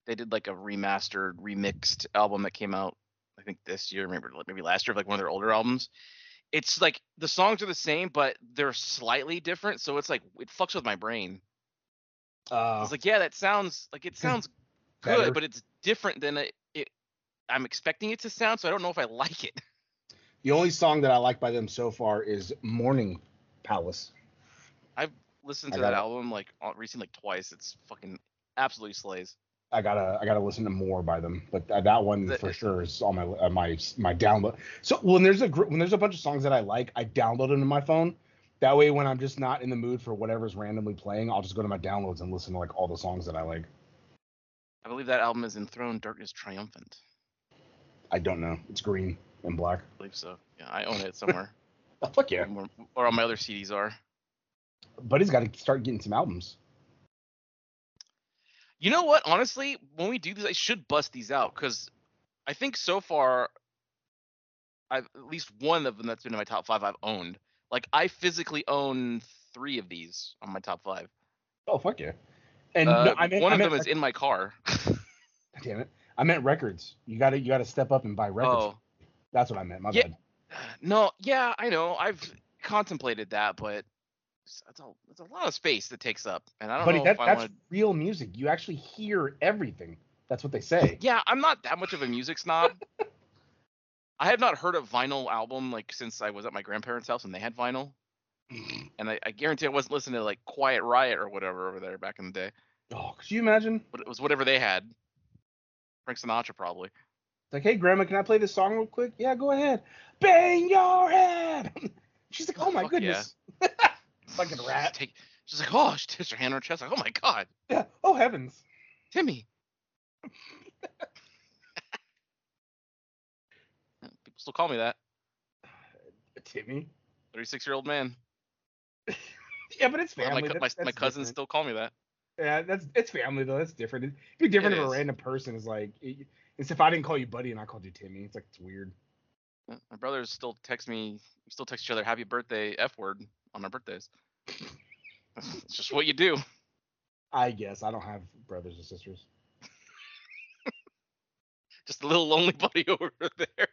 they did like a remastered, remixed album that came out I think this year, maybe maybe last year, of like one of their older albums. It's like the songs are the same, but they're slightly different, so it's like it fucks with my brain. I uh was like, yeah, that sounds like it sounds good, better. but it's different than it, it I'm expecting it to sound, so I don't know if I like it. the only song that i like by them so far is Mourning Palace I've Listened to that album like recently like twice. It's fucking absolutely slays. i gotta i gotta listen to more by them but that, that one The- for sure is on my uh, my my download so when there's a gr- when there's a bunch of songs that i like i download them to my phone that way when i'm just not in the mood for whatever's randomly playing i'll just go to my downloads and listen to like all the songs that i like I believe that album is Enthroned Darkness Triumphant. i don't know it's green and black I believe so. Yeah, I own it somewhere. oh, fuck yeah or, or all my other CDs are. buddy's got to start getting some albums You know what? Honestly, when we do this, I should bust these out because I think so far, I've at least one of them that's been in my top five I've owned. Like I physically own three of these on my top five. oh fuck yeah and Uh, no, I meant, one I of them is in my car. damn it i meant records you gotta you gotta step up and buy records oh, that's what i meant my Yeah. bad no, yeah, I know. I've contemplated that, but that's a, that's a lot of space that takes up, and I don't Buddy, know that, if I that's want. real music. You actually hear everything. That's what they say. Yeah, I'm not that much of a music snob. I have not heard a vinyl album like since I was at my grandparents' house and they had vinyl. And I, I guarantee I wasn't listening to like Quiet Riot or whatever over there back in the day. Oh, could you imagine? But it was whatever they had. Frank Sinatra probably. Like, hey, grandma, can I play this song real quick? Yeah, go ahead. Bang your head. She's like, oh my Fuck goodness. Fucking She's rat. Take, she's like, oh, she takes her hand on her chest, like, oh my god, Yeah. Oh heavens. Timmy. People still call me that. Timmy. 36 year old man. Yeah, but it's Well, family. my, co- That's- my, my cousins different. still call me that. Yeah, that's it's family though. That's different. It'd be different It if a random person is like, it- it's if I didn't call you buddy and I called you Timmy. It's like it's weird. My brothers still text me. We still text each other happy birthday f word on our birthdays. it's just what you do. I guess I don't have brothers and sisters. Just a little lonely buddy over there.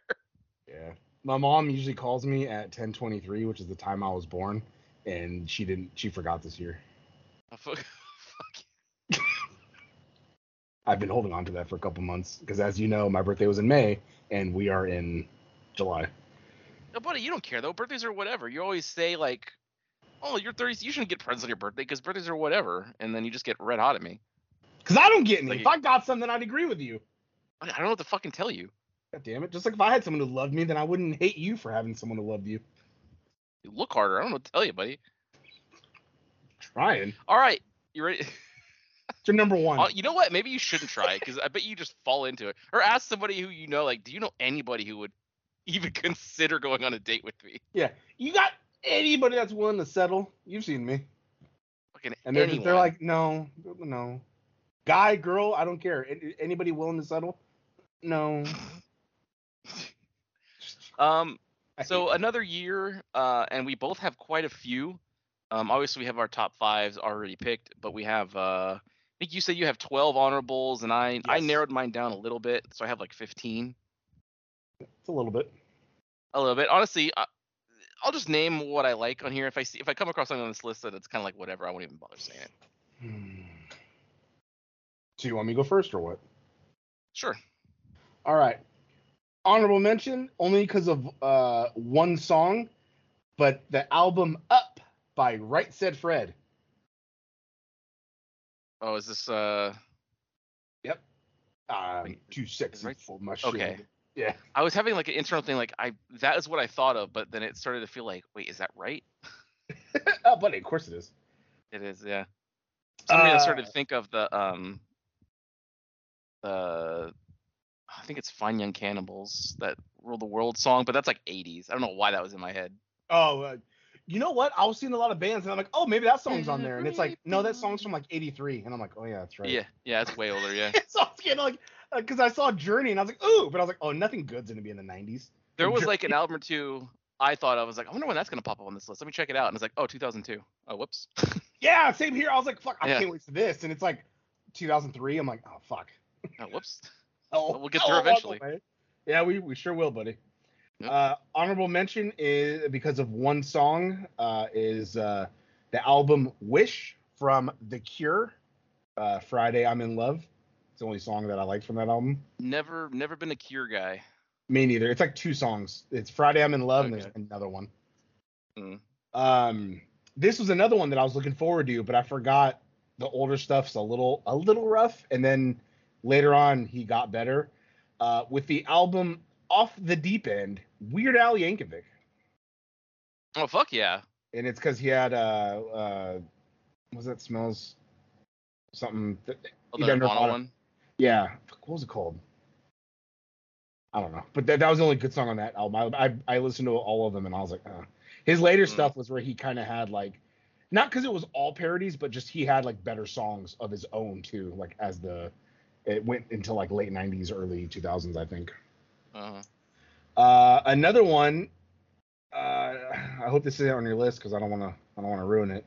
Yeah. My mom usually calls me at 10:23, which is the time I was born, and she didn't. She forgot this year. Oh, I've been holding on to that for a couple months because, as you know, my birthday was in May, and we are in July. No, buddy, you don't care though. Birthdays are whatever. You always say like, "Oh, you're 30. You shouldn't get presents on your birthday because birthdays are whatever," and then you just get red hot at me. Because I don't get any. Like if I got something, I'd agree with you. I I don't know what to fucking tell you. God damn it! Just like if I had someone who loved me, then I wouldn't hate you for having someone who loved you. You look harder. I don't know what to tell you, buddy. Trying. All right, you ready? It's your number one. Uh, you know what? Maybe you shouldn't try it because I bet you just fall into it. Or ask somebody who you know. Like, do you know anybody who would even consider going on a date with me? Yeah. You got anybody that's willing to settle? You've seen me. Fucking And they're just, they're like, no, no. Guy, girl, I don't care. Anybody willing to settle? No. um. So another year, uh, and we both have quite a few. Um, obviously we have our top fives already picked, but we have. Uh, think you said you have 12 honorables, and I I narrowed mine down a little bit, so I have like 15. it's a little bit. A little bit, honestly. I, I'll just name what I like on here. If I see if I come across something on this list that it's kind of like whatever, I won't even bother saying it. Hmm. So you want me to go first or what? Sure. All right. Honorable mention only because of uh, one song, but the album Up by Right Said Fred. Oh, is this uh? Um, Wait, too sexy Right- for my shit. Okay. Yeah. I was having like an internal thing, like I that is what I thought of, but then it started to feel like, wait, is that right? oh, buddy, of course it is. It is, yeah. Somebody I started Uh, to think of the um the I think it's Fine Young Cannibals that rule the world song, but that's like 80s. I don't know why that was in my head. Oh, uh, you know what? I was seeing a lot of bands, and I'm like, oh, maybe that song's on there, and it's like, no, that song's from like '83, and I'm like, oh yeah, that's right. Yeah, yeah, it's way older. Yeah, so I was getting like, uh, because I saw Journey, and I was like, ooh, but I was like, oh, nothing good's gonna be in the '90s. there was like an album or two I thought I was like, I wonder when that's gonna pop up on this list. Let me check it out, and it's like, oh, 2002. Oh, whoops. Yeah, same here. I was like, fuck, I Yeah. can't wait for this, and it's like 2003. I'm like, oh fuck. oh, whoops. Oh, We'll get oh, there oh, eventually. Yeah, we, we sure will, buddy. Uh, honorable mention is because of one song uh, is uh, the album "Wish" from The Cure. Uh, Friday, I'm in love. It's the only song that I like from that album. Never, never been a Cure guy. Me neither. It's like two songs. It's Friday, I'm in love, and there's another one. Mm. Um, this was another one that I was looking forward to, but I forgot the older stuff's a little a little rough, and then later on he got better. Uh, with the album Off the Deep End, Weird Al Yankovic, Oh fuck yeah. and it's because he had uh uh, what's that smells something? That, Oh, the Nirvana Nirvana. one. yeah, fuck, what was it called? I don't know, but that, that was the only good song on that album. I, I I listened to all of them, and I was like, uh. his later Mm. stuff was where he kind of had like, not because it was all parodies, but just he had like better songs of his own too. Like as the it went into like late '90s, early 2000s, I think. Uh-huh. Uh, another one. Uh, I hope this is on your list because I don't want to. I don't want to ruin it.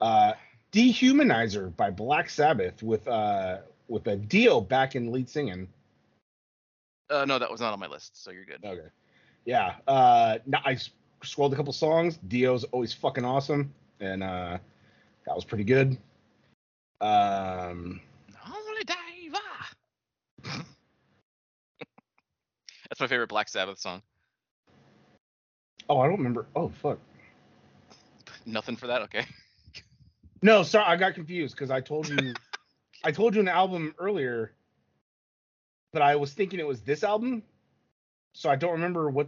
Uh, Dehumanizer by Black Sabbath with uh with a Dio back in lead singing. Uh, no, that was not on my list, so you're good. Okay. Yeah. Uh, now I scrolled a couple songs. Dio's always fucking awesome, and uh, that was pretty good. Um, Holy diver. That's my favorite Black Sabbath song. oh, I don't remember. Oh, fuck. Nothing for that. Okay. No, sorry, I got confused because I told you, I told you an album earlier, but I was thinking it was this album, so I don't remember what.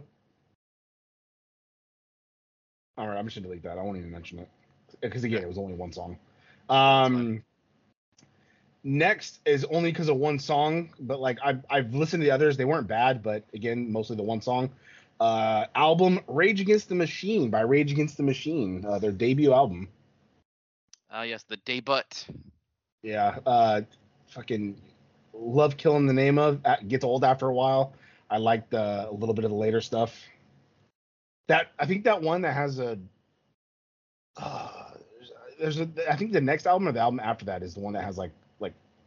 All right, I'm just gonna delete that. I won't even mention it because again, it was only one song. Um, next is only because of one song, but like I've I've listened to the others. They weren't bad, but again, mostly the one song. Uh, album Rage Against the Machine by Rage Against the Machine, uh, their debut album. Ah, yes, the day but. Yeah, uh, fucking love killing the name of uh, gets old after a while. I like the a little bit of the later stuff. That I think that one that has a uh, there's a I think the next album or the album after that is the one that has like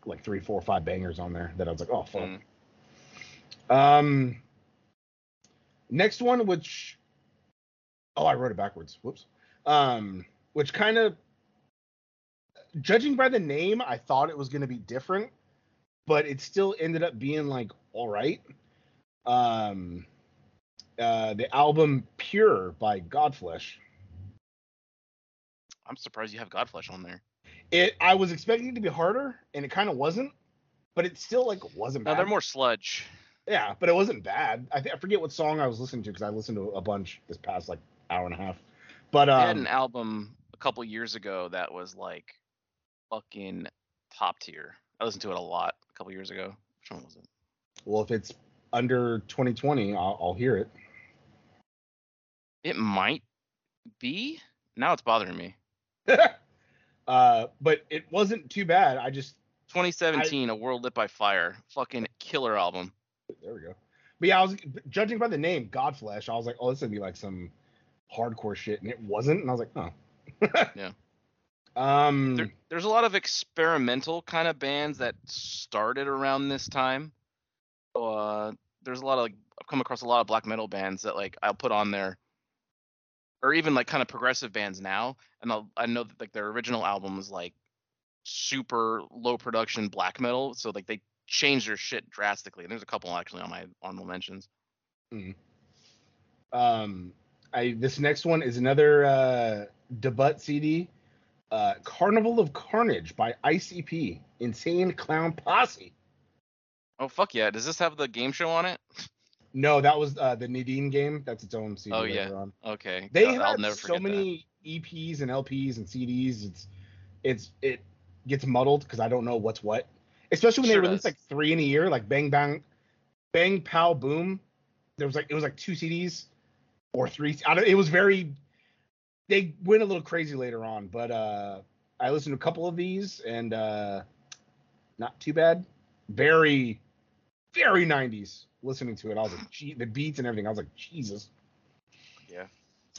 like three, four, five bangers on there that I was like, oh fuck. Mm. Um, next one, which oh, I wrote it backwards. Whoops. Um, which kind of, judging by the name, I thought it was going to be different, but it still ended up being like all right. Um, uh, the album Pure by Godflesh. I'm surprised you have Godflesh on there. It I was expecting it to be harder, and it kind of wasn't, but it still like wasn't No, bad. they're more sludge. Yeah, but it wasn't bad. I, th- I forget what song I was listening to because I listened to a bunch this past like hour and a half. But They had um, an album a couple years ago that was like fucking top tier. I listened to it a lot a couple years ago. Which one was it? well, if it's under 2020, I'll, I'll hear it. It might be. Now it's bothering me. uh, but it wasn't too bad. I just 2017, A World Lit by Fire. Fucking killer album. there we go. But yeah, I was judging by the name Godflesh. I was like, oh, this would be like some hardcore shit, and it wasn't. And I was like, oh. Yeah. Um. There, there's a lot of experimental kind of bands that started around this time. Uh, there's a lot of like I've come across a lot of black metal bands that like I'll put on there, or even like kind of progressive bands now, and I'll, I know that like their original album was like super low production black metal, so like they changed their shit drastically. And there's a couple actually on my honorable mentions. Um, I this next one is another uh, debut CD, uh, Carnival of Carnage by ICP, Insane Clown Posse. Oh fuck yeah! Does this have the game show on it? No, that was uh, the Neden game. That's its own CD. Oh, yeah. Okay, They have never so forget that. many EPs and LPs and CDs. It's it's it gets muddled because I don't know what's what. Especially when Sure they release does. like three in a year, like Bang Bang, Bang Pow Boom. There was like it was like two CDs or three. I don't. It was very. They went a little crazy later on, but uh I listened to a couple of these and uh not too bad. Very, very 90s. Listening to it, I was like, gee, the beats and everything. I was like, Jesus.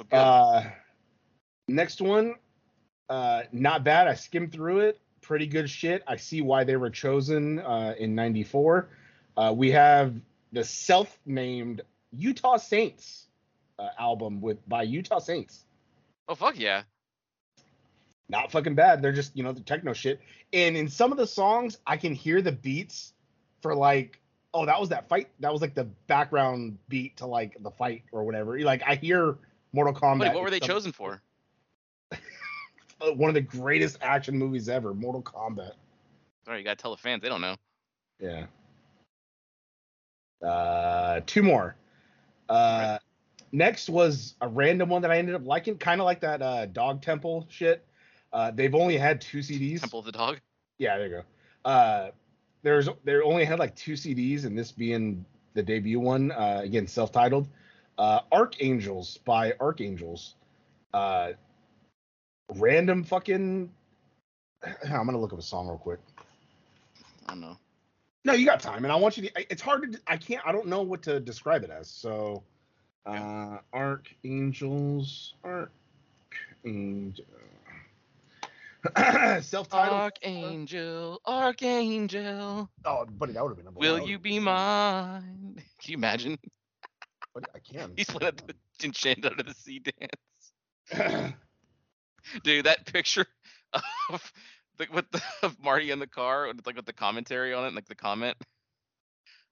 Good. Uh, next one, uh, not bad. I skimmed through it. Pretty good shit. I see why they were chosen uh, in '94. Uh, we have the self-named Utah Saints uh, album with by Utah Saints. oh fuck yeah! Not fucking bad. They're just you know the techno shit. And in some of the songs, I can hear the beats for like, oh, that was that fight. That was like the background beat to like the fight or whatever. Like I hear Mortal Kombat. Buddy, what were they some- chosen for? uh, one of the greatest action movies ever, Mortal Kombat. Sorry, you gotta tell the fans. They don't know. Yeah. Uh, two more. Uh, next was a random one that I ended up liking, kind of like that uh, Dog Temple shit. Uh, they've only had two CDs. Temple of the Dog. Yeah, there you go. Uh, there's they only had like two CDs, and this being the debut one, uh, again self-titled, uh, Archangels by Archangels. Uh, random fucking. I'm gonna look up a song real quick. I don't know. No, you got time, and I want you to. It's hard to. I can't. I don't know what to describe it as. So, uh, Archangels, Archangel, self-titled. Archangel, Archangel, oh, buddy, that would have been. Number will one. you be mine? Can you imagine? Buddy, I can. He's playing at the Enchant Under the Sea dance. Dude, that picture of the, with the, of Marty in the car, with, like with the commentary on it, like the comment.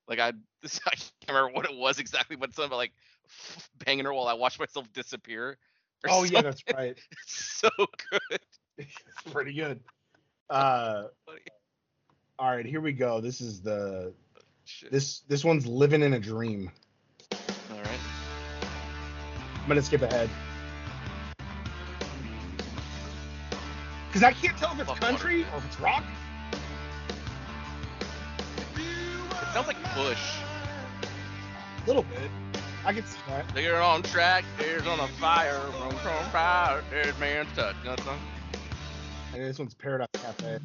Like I, this, I can't remember what it was exactly, but something about like banging her while I watch myself disappear. oh yeah, that's right. So good. it's pretty good. Uh, all right, here we go. This is the Shit. this this one's living in a dream. All right. I'm gonna skip ahead. Because I can't tell if it's country or if it's rock. It sounds like Bush. A little bit. I can see that. They're on track, there's on a fire, from from fire, there's man's touch. You know that song? And this one's Paradise Cafe.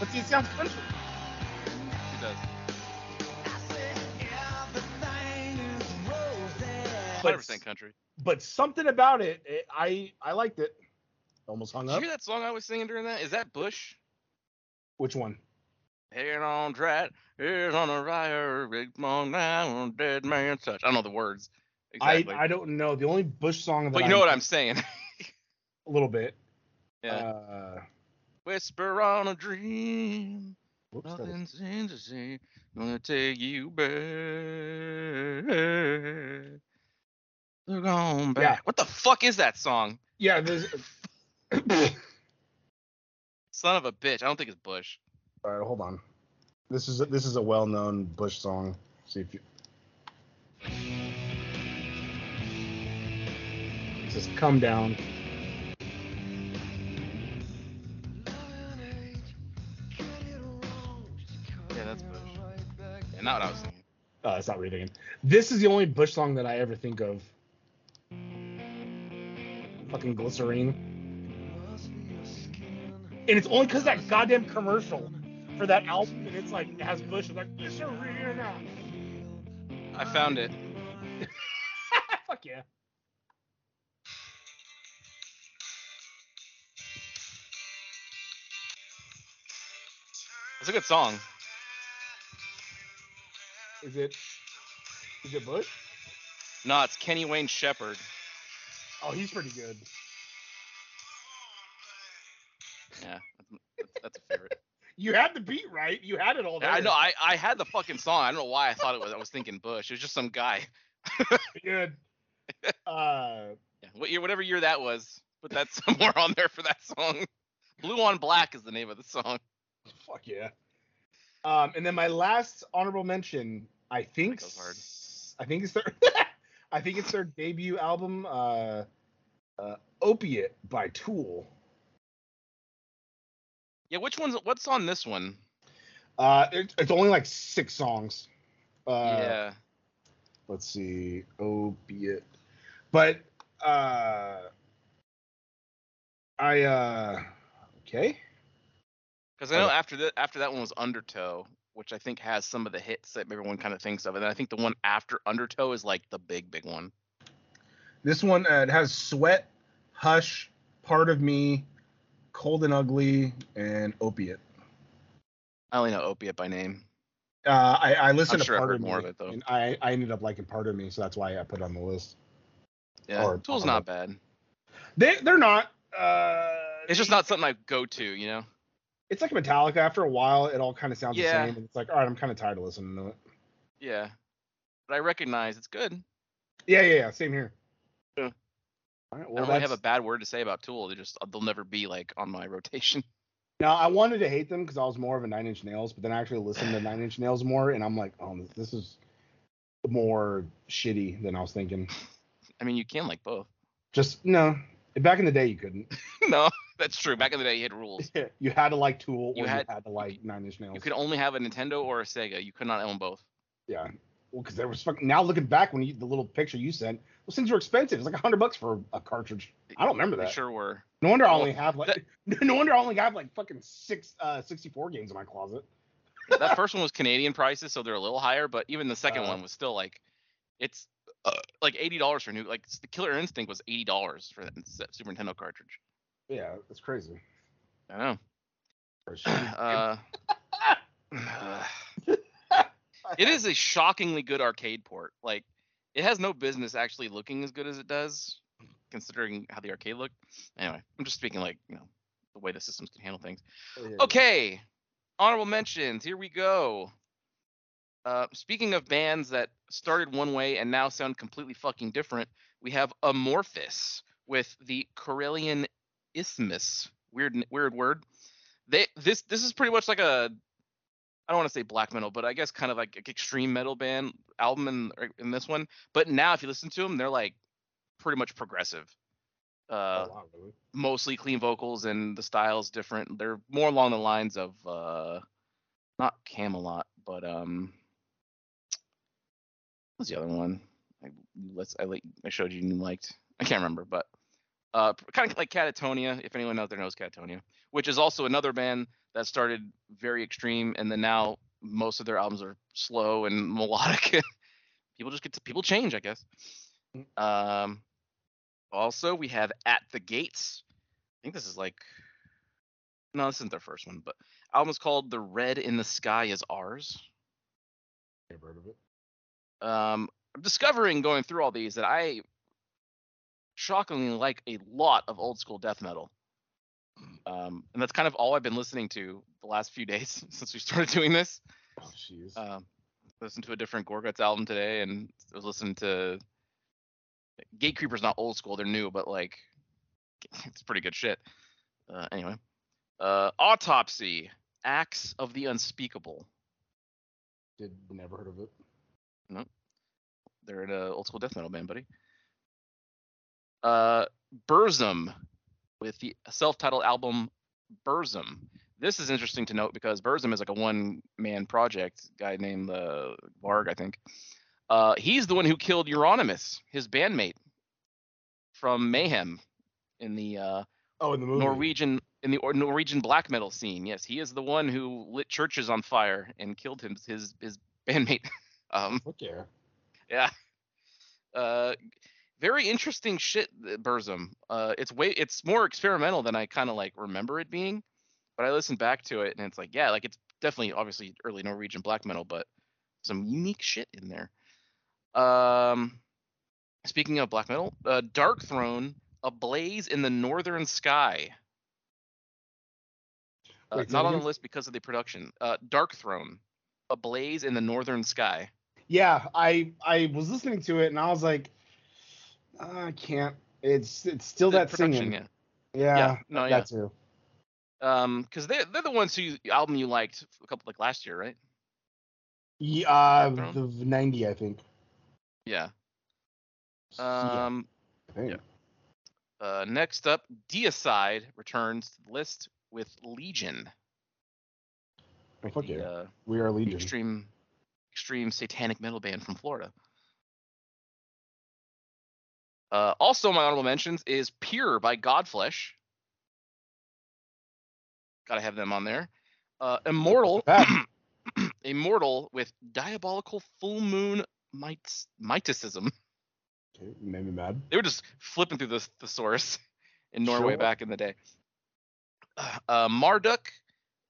But see, it sounds country. It does. But, 100% country. but something about it, it, I I liked it. Almost hung up. Did you up. hear that song I was singing during that? Is that Bush? Which one? Head on track, here's on a fire, big long down, dead man's touch. I don't know the words exactly. I I don't know. The only Bush song that but you I know what I'm saying. a little bit. yeah. Uh, Whisper on a dream. whoops, that is- Nothing seems to say, gonna take you back. They're back. Yeah. What the fuck is that song? yeah, there's. Son of a bitch. I don't think it's Bush. All right, hold on. This is a, this is a well-known Bush song. See if you. It says "Come Down." Yeah, that's Bush. Yeah, not what I was thinking. Oh, it's not reading. This is the only Bush song that I ever think of. Fucking glycerine. And it's only because that goddamn commercial for that album, and it's like it has Bush, it's like glycerine. Now. I found it. It's a good song. Is it? Is it Bush? No, it's Kenny Wayne Shepherd. Oh, he's pretty good. Yeah, that's, that's a favorite. You had the beat right. You had it all there. I know. I, I had the fucking song. I don't know why I thought it was. I was thinking Bush. It was just some guy. good. Uh, Yeah, what year, whatever year that was, put that somewhere on there for that song. Blue on Black is the name of the song. fuck yeah. Um, and then my last honorable mention, I think, goes hard. s- I think it's their, I think it's their debut album, uh, uh, "Opiate" by Tool. Yeah, which one's what's on this one? Uh, it, it's only like six songs. Uh, yeah, let's see, opiate. But uh I uh okay. Because I know after that after that one was Undertow, which I think has some of the hits that everyone kind of thinks of, and I think the one after Undertow is like the big big one. This one uh, it has Sweat, Hush, Part of Me, Cold and Ugly, and Opiate. I only know Opiate by name. Uh, I, I listened I'm to sure I've Part heard of Me, more of it, though. and I, I ended up liking Part of Me, so that's why I put it on the list. Yeah, Or- Tool's or- not bad. They they're not. Uh, It's just not something I go to, you know. It's like Metallica. After a while, it all kind of sounds Yeah. the same, and it's like, all right, I'm kind of tired of listening to it. Yeah, but I recognize it's good. Yeah, yeah, yeah. Same here. Yeah. All right, I well, don't really have a bad word to say about Tool. They just they'll never be like on my rotation. Now I wanted to hate them because I was more of a Nine Inch Nails, but then I actually listened to Nine Inch Nails more, and I'm like, oh, this is more shitty than I was thinking. I mean, you can like both. Just no. Back in the day, you couldn't. no, that's true. Back in the day, you had rules. you had to like Tool, You or had- you had to like Nine Inch Nails. You could only have a Nintendo or a Sega. You could not own both. yeah. Well, because there was fucking. Now looking back, when you the little picture you sent, those things were expensive. It's like a hundred bucks for a cartridge. I don't remember They that. sure were. No wonder I only have like. no wonder I only have like fucking six, uh, 64 games in my closet. that first one was Canadian prices, so they're a little higher. But even the second Uh. one was still like, it's uh, like eighty dollars for new. Like the Killer Instinct was eighty dollars for that Super Nintendo cartridge. Yeah, that's crazy. I know. Uh, it is a shockingly good arcade port. Like, it has no business actually looking as good as it does, considering how the arcade looked. Anyway, I'm just speaking like you know the way the systems can handle things. game. Okay, honorable mentions. Here we go. Uh, speaking of bands that started one way and now sound completely fucking different, we have Amorphis with the Karelian Isthmus. Weird, weird word. They this this is pretty much like a. I don't want to say black metal, but I guess kind of like extreme metal band album in in this one. But now, if you listen to them, they're like pretty much progressive. Uh, oh, wow, really? mostly clean vocals and the style's different. They're more along the lines of uh, not Kamelot, but um, what's the other one? I let's I like I showed you and you liked. I can't remember, but uh, kind of like Katatonia, if anyone out there knows Katatonia, which is also another band that started very extreme, and then now most of their albums are slow and melodic. people just get to people change, I guess. Um, also we have At the Gates. I think this is like no, this isn't their first one, but album is called The Red in the Sky is Ours. Never heard of it. Um, I'm discovering going through all these that I shockingly like a lot of old school death metal. Um, and that's kind of all I've been listening to the last few days since we started doing this. Oh, jeez. Um, listened to a different Gorguts album today, and I was listening to Gatecreeper's not old school; they're new, but like it's pretty good shit. Uh, anyway, uh, Autopsy, Acts of the Unspeakable. Did never heard of it. No. They're an old school death metal band, buddy. Uh, Burzum with the self-titled album Burzum. This is interesting to note because Burzum is like a one-man project. Guy named uh, Varg, I think. Uh, he's the one who killed Euronymous, his bandmate from Mayhem in the uh, Oh, in the movie. Norwegian in the Norwegian black metal scene. Yes, he is the one who lit churches on fire and killed him his his bandmate. um, Look there. yeah. Uh, very interesting shit, uh, Burzum. Uh, it's way it's more experimental than I kind of like remember it being. But I listened back to it and it's like, yeah, like it's definitely obviously early Norwegian black metal, but some unique shit in there. Um, speaking of black metal, uh, Darkthrone, A Blaze in the Northern Sky. Uh, Wait, not on the list because of the production. Uh, Darkthrone, A Blaze in the Northern Sky. Yeah, I I was listening to it and I was like, "Uh, I can't. It's it's still The that singing. yeah. Yeah, Yeah, no, that yeah. too. Um, because they're they're the ones who album you liked a couple like last year, right? Yeah, uh, the ninety, I think. Yeah. Yeah, Um. Think. yeah. Uh, next up, Deicide returns to the list with Legion. Oh, fuck the, yeah. uh, we are Legion. extreme, extreme satanic metal band from Florida. Uh, also, my honorable mentions is Pure by Godflesh. Gotta have them on there. Uh, Immortal, Immortal with Diabolical Full Moon Mites, Mysticism. Okay, made me mad. They were just flipping through the thesaurus in Norway Sure. back in the day. Uh, Marduk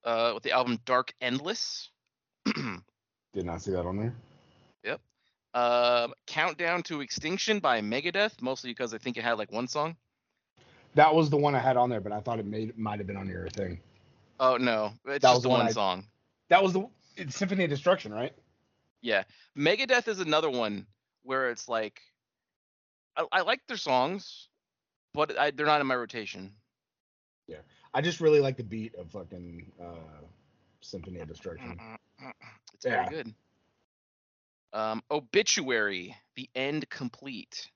uh, with the album Dark Endless. Did not see that on there. Um, Countdown to Extinction by Megadeth, mostly because I think it had like one song. That was the one I had on there, but I thought it made might have been on your thing. Oh no, it's That was the one one I- song. That was the it's Symphony of Destruction, right? Yeah, Megadeth is another one where it's like I, I like their songs, but I, they're not in my rotation. Yeah, I just really like the beat of fucking uh, Symphony of Destruction. It's Yeah. very good. Um, Obituary, The End Complete.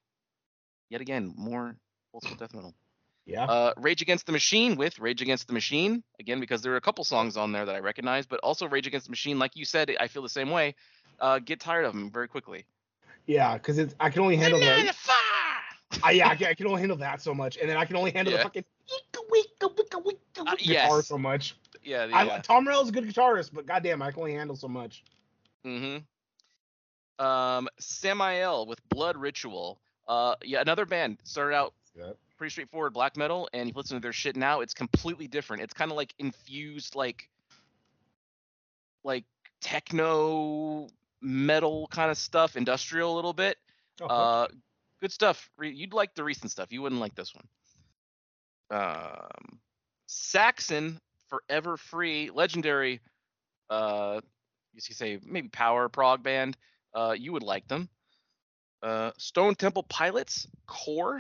Yet again, more school death metal. Yeah. Uh, Rage Against the Machine with Rage Against the Machine again because there are a couple songs on there that I recognize, but also Rage Against the Machine, like you said, I feel the same way. Uh, get tired of them very quickly. yeah, because it's I can only handle that. I, yeah, I can, I can only handle that so much, and then I can only handle Yeah. the fucking Uh, guitar yes. so much. Yeah, I, yeah. Tom Morello's a good guitarist, but goddamn, I can only handle so much. Mm-hmm. Um, Samael with Blood Ritual. Uh, yeah, another band started out Yeah. pretty straightforward black metal, and you listen to their shit now, it's completely different. It's kind of like infused, like, like techno metal kind of stuff, industrial a little bit. Oh, Uh, good stuff. You'd like the recent stuff. You wouldn't like this one. Um, Saxon, Forever Free, legendary. Uh, you could say maybe power prog band. Uh, you would like them. Uh, Stone Temple Pilots, Core.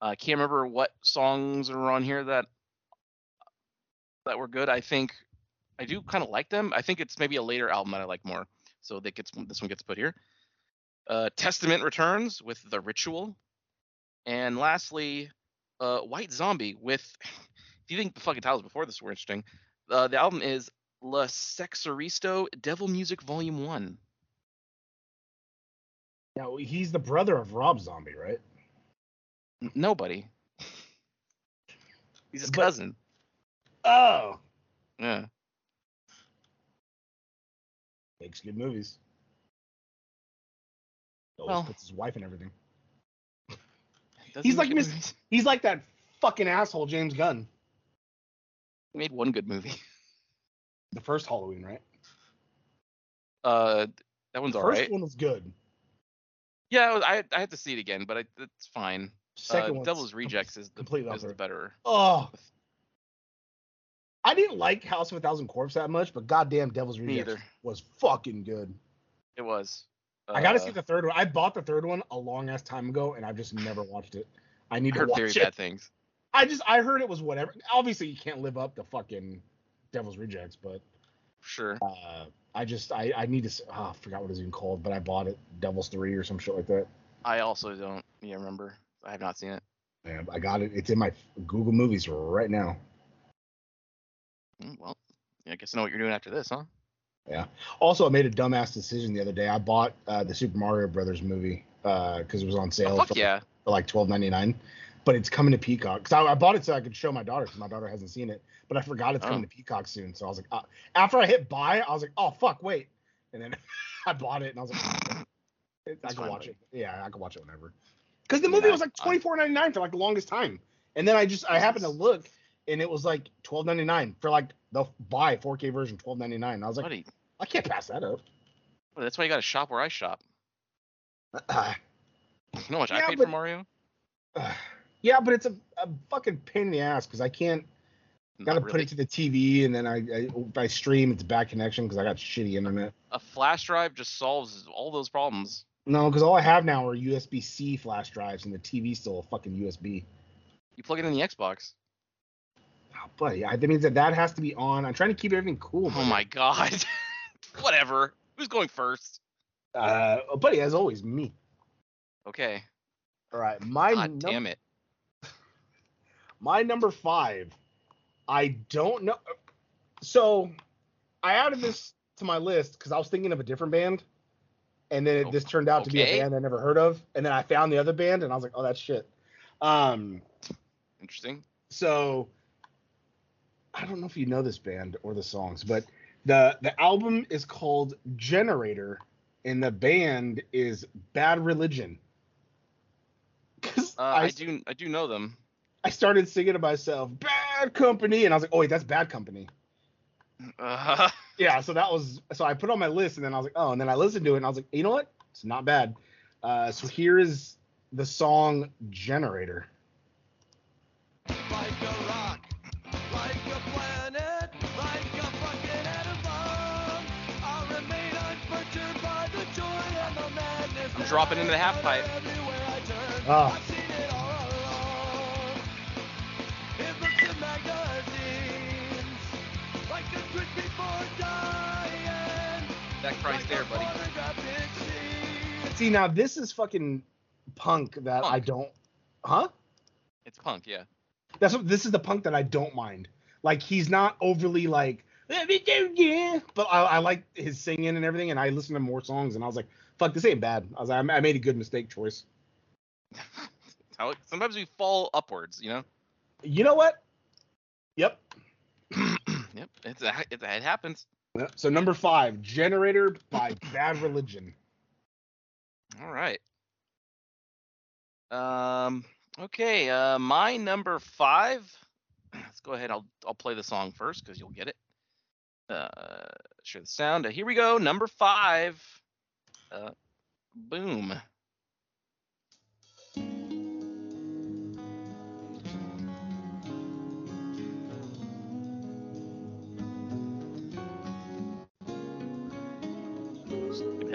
I can't remember what songs are on here that that were good. I think I do kind of like them. I think it's maybe a later album that I like more. So that gets this one gets put here. Uh, Testament returns with the Ritual, and lastly, uh, White Zombie with. If you think the fucking titles before this were interesting, uh, the album is La Sexorcisto Devil Music Volume One. Now he's the brother of Rob Zombie, right? N- Nobody. He's his But- cousin. Oh, Yeah. makes good movies. Always Well- puts his wife and everything. He's like movies? He's like that fucking asshole James Gunn. He made one good movie. The first Halloween, right? Uh, that one's The all first right. one was good. Yeah, was- I I have to see it again, but I, it's fine. Second uh, Devil's Rejects is the completely is the better. Oh. I didn't like House of a Thousand Corpses that much, but goddamn Devil's Rejects was fucking good. It was. I gotta Uh, see the third one. I bought the third one a long ass time ago, and I've just never watched it. I need I to watch very it. bad things. I just I heard it was whatever. Obviously, you can't live up to fucking Devil's Rejects, but Sure. uh, I just I I need to. Oh, I forgot what it's even called, but I bought it Devil's Three or some shit like that. I also don't yeah, remember. I have not seen it. Man, I got it. It's in my Google Movies right now. Mm, Well, yeah, I guess I know what you're doing after this, huh? Yeah. Also, I made a dumbass decision the other day. I bought uh, the Super Mario Brothers movie because it was on sale Oh, for, yeah. for like twelve ninety nine. But it's coming to Peacock because I, I bought it so I could show my daughter because my daughter hasn't seen it. But I forgot it's coming Oh. to Peacock soon. So I was like, uh, after I hit buy, I was like, oh fuck, wait, and then I bought it and I was like, "Oh, I can watch it. Yeah, I can watch it whenever. Because the Yeah, movie was like twenty four ninety nine for like the longest time, and then I just I happened to look and it was like twelve ninety nine for like the buy four K version twelve ninety nine. I was like, Buddy, I can't pass that up. well, that's why you got to shop where I shop. Uh, You know how much I paid but- for Mario? yeah, but it's a, a fucking pain in the ass because I can't. Not Got to put it to the TV and then I, I if I stream it's a bad connection because I got shitty internet. A flash drive just solves all those problems. No, because all I have now are USB C flash drives and the TV's still a fucking USB. You plug it in the Xbox. Oh, buddy, I, that means that that has to be on. I'm trying to keep everything cool. Oh my god. Whatever. Who's going first? Uh, buddy, as always, me. Okay. All right, my God num- damn it. My number five. I don't know. So, I added this to my list because I was thinking of a different band, and then it, Oh, this turned out to be a band I never heard of, and then I found the other band, and I was like, oh, that's shit. Um, Interesting. so I don't know if you know this band or the songs, but the the album is called Generator, and the band is Bad Religion. Uh, I, I do I do know them. I started singing to myself, Bad Company, and I was like, oh wait, that's Bad Company. Uh, Yeah, so that was so I put it on my list, and then I was like, oh, and then I listened to it, and I was like, you know what? It's not bad. Uh, so here is the song Generator. Like rock, like planet, like a fucking atom bomb. I'll remain unperturbed by the joy and the madness. I'm dropping into the I half pipe. Everywhere cries there, buddy. See, now this is fucking punk that I don't. Huh? It's punk, yeah. That's what this is the punk that I don't mind. Like he's not overly like, yeah, but I, I like his singing and everything, and I listened to more songs, and I was like, fuck, this ain't bad. I was like, I made a good mistake choice. How sometimes we fall upwards, you know. You know what? Yep. yep, it's a, it, it happens. So number five, Generator by Bad Religion. All right. Um. Okay. Uh, my number five. Let's go ahead. I'll I'll play the song first because you'll get it. Uh, share the sound. Uh, here we go. Number five. Uh, boom.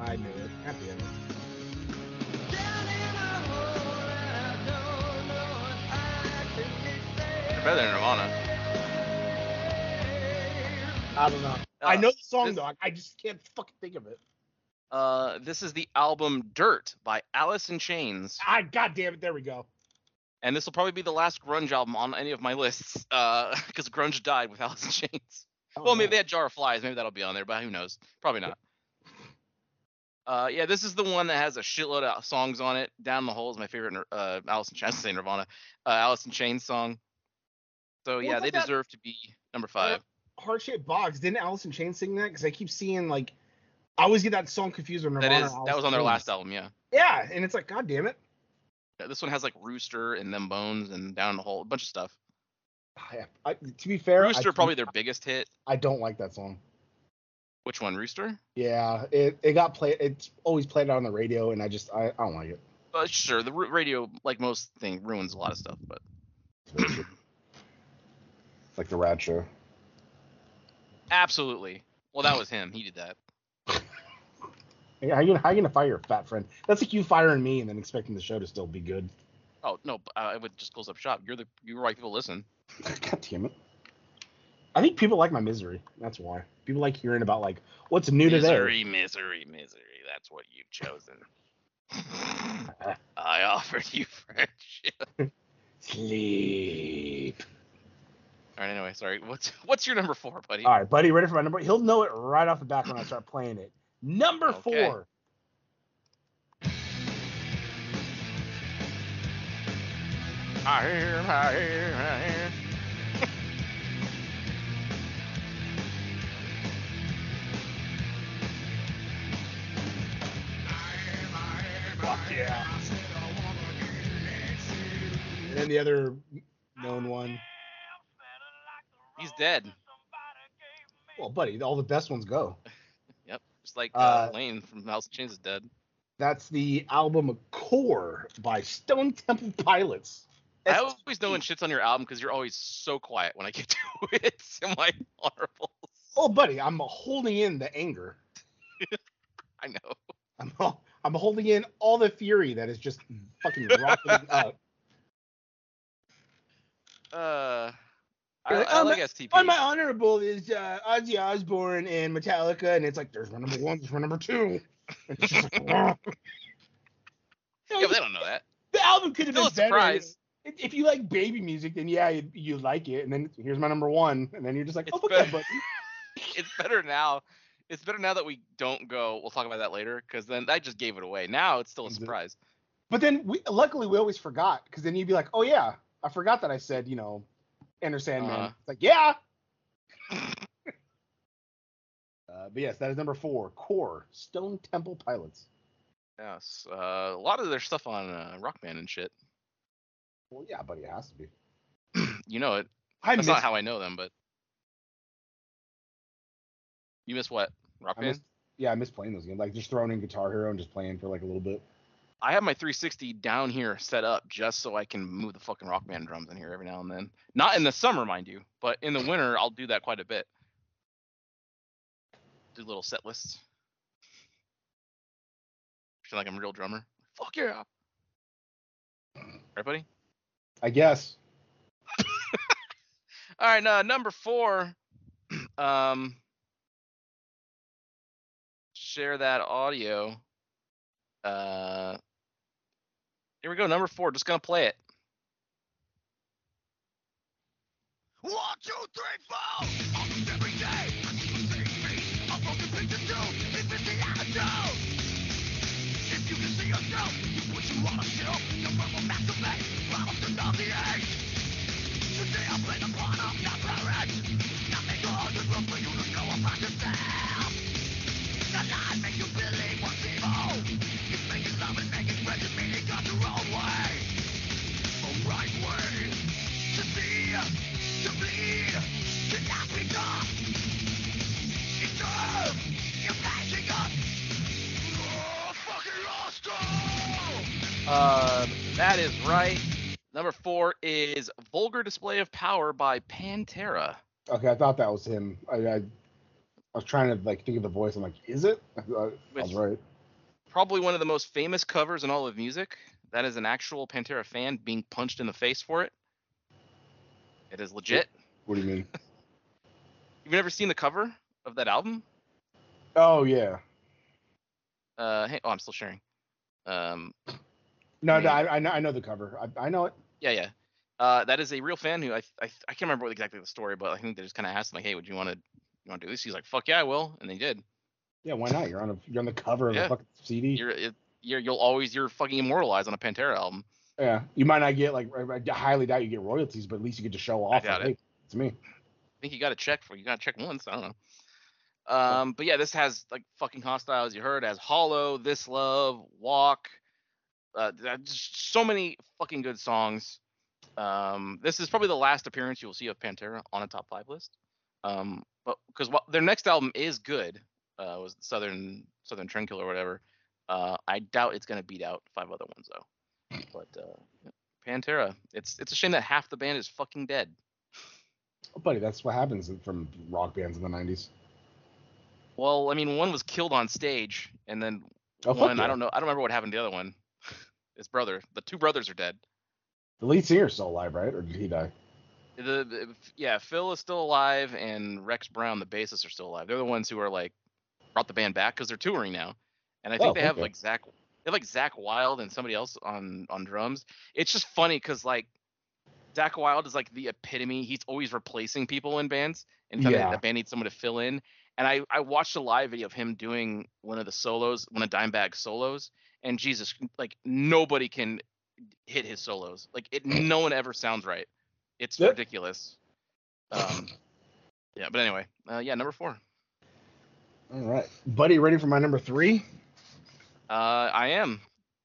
I knew it. At the end. They're better than Nirvana. I don't know. I know the song this- though. I- just can't fucking think of it. Uh, this is the album Dirt by Alice in Chains, I god damn it. There we go. and this will probably be the last grunge album on any of my lists, uh, because grunge died with Alice in Chains. Oh, well, maybe they had Jar of Flies, maybe that'll be on there, but who knows? Probably not. Uh, yeah, this is the one that has a shitload of songs on it. Down the Hole is my favorite uh, Alice in Chains, say Nirvana, uh, Alice in Chains song. So Well, yeah, they that- deserve to be number five. Heart shaped box. Didn't Alice in Chains sing that? Because I keep seeing like, I always get that song confused with That Nirvana. is and that was on their last album, yeah. Yeah, and it's like, god damn it. Yeah, This one has like Rooster and Them Bones and Down the Hole, a bunch of stuff. I, I, to be fair, Rooster I, probably their biggest hit. I don't like that song. Which one, Rooster? Yeah, it, it got played. It's always played on the radio, and I just I, I don't like it. Uh, sure, the r- radio, like most thing, ruins a lot of stuff, but like the Rad Show. absolutely. Well, that was him. He did that. How you how you gonna fire your fat friend? That's like you firing me and then expecting the show to still be good. Oh no, uh, I would just close up shop. You're the you're why people listen. God damn it. I think people like my misery. That's why. People like hearing about like what's new today. Misery, misery, misery. That's what you've chosen. I offered you friendship. Sleep. All right. Anyway, sorry. What's what's your number four, buddy? All right, buddy, ready for my number? He'll know it right off the bat when I start playing it. Number Okay. four. I hear, I hear, I hear. Fuck yeah. And then the other known one. He's dead. Well, buddy, all the best ones go. Yep. Just like uh, Uh, Layne from House of Chains is dead. That's the album Core by Stone Temple Pilots. I always know when shit's on your album because you're always so quiet when I get to it in my honorables. Oh, buddy, I'm holding in the anger. I know. I'm I'm holding in all the fury that is just fucking rocketing up. Uh, I, like, I "Oh, like my- STP. On my honorable is uh, Ozzy Osbourne and Metallica, and it's like there's my number one, there's my number two. And it's just like, yeah, but they don't know that. the album could have been better. If you like baby music, then yeah, you, you like it, and then here's my number one, and then you're just like, It's oh, okay, better- buddy. It's better now. It's better now that we don't go. We'll talk about that later because then I just gave it away. Now it's still a surprise. But then we luckily we always forgot because then you'd be like, oh yeah, I forgot that I said you know, Enter Sandman. Uh-huh. It's like yeah. uh, but yes, that is number four. Core Stone Temple Pilots. Yes. Uh, a lot of their stuff on uh, Rock Band and shit. Well, yeah, buddy, it has to be. You know it. I That's miss, not how I know them, but you miss what? Rock I Band. miss, yeah, I miss playing those games. Like just throwing in Guitar Hero and just playing for like a little bit. I have my 360 down here set up just so I can move the fucking rock band drums in here every now and then. Not in the summer, mind you, but in the winter I'll do that quite a bit. Do little set lists. Feel like I'm a real drummer. Fuck yeah. Right, buddy? I guess. All right, uh, number four. Um, share that audio. Uh, here we go. Number four. Just gonna play it. One, two, three, four. A. If you can see yourself, you what you wanna show. The Uh, that is right. Number four is Vulgar Display of Power by Pantera. Okay, I thought that was him. I, I, I was trying to like think of the voice. I'm like, is it? I, I was right. Probably one of the most famous covers in all of music. That is an actual Pantera fan being punched in the face for it. It is legit. What do you mean? You've never seen the cover of that album? Oh yeah. Uh, hey, oh, I'm still sharing. Um, No, no, I, I know, I know the cover. I, I know it. yeah, yeah. Uh, that is a real fan who I, I, I can't remember what exactly the story, but I think they just kind of asked him like, hey, would you want to, you want to do this? He's like, fuck yeah, I will, and they did. Yeah, why not? You're on a, you're on the cover of Yeah. a fucking CD. You're, it, you're, you'll always, you're fucking immortalized on a Pantera album. yeah, you might not get like. I I highly doubt you get royalties, but at least you get to show off. doubt like, it. hey, it's me. I think you got to check for, you got to check once. I don't know. Um, but yeah, this has like fucking hostile as you heard, as Hollow, This Love, Walk, uh, so many fucking good songs. Um, this is probably the last appearance you will see of Pantera on a top five list. Um, but because their next album is good, uh, was Southern Southern Trendkiller or whatever. Uh, I doubt it's gonna beat out five other ones though. But uh, Pantera, it's it's a shame that half the band is fucking dead. Oh, buddy, that's what happens from rock bands in the '90s. Well, I mean, one was killed on stage, and then Oh, one yeah. I don't know. I don't remember what happened to the other one. His brother. The two brothers are dead. The lead singer's still alive, right? Or did he die? The, the yeah, Phil is still alive, and Rex Brown, the bassist, are still alive. They're the ones who are like brought the band back because they're touring now, and I think Oh, they have okay. like Zach. They have like Zakk Wylde and somebody else on on drums. It's just funny because like Zakk Wylde is like the epitome. He's always replacing people in bands, and Yeah. the band needs someone to fill in. And I I watched a live video of him doing one of the solos, one of Dimebag solos, and Jesus, like nobody can hit his solos. Like it, no one ever sounds right. It's Yep. ridiculous. Um, yeah, but anyway, uh, yeah, number four. All right, buddy, ready for my number three? Uh, I am.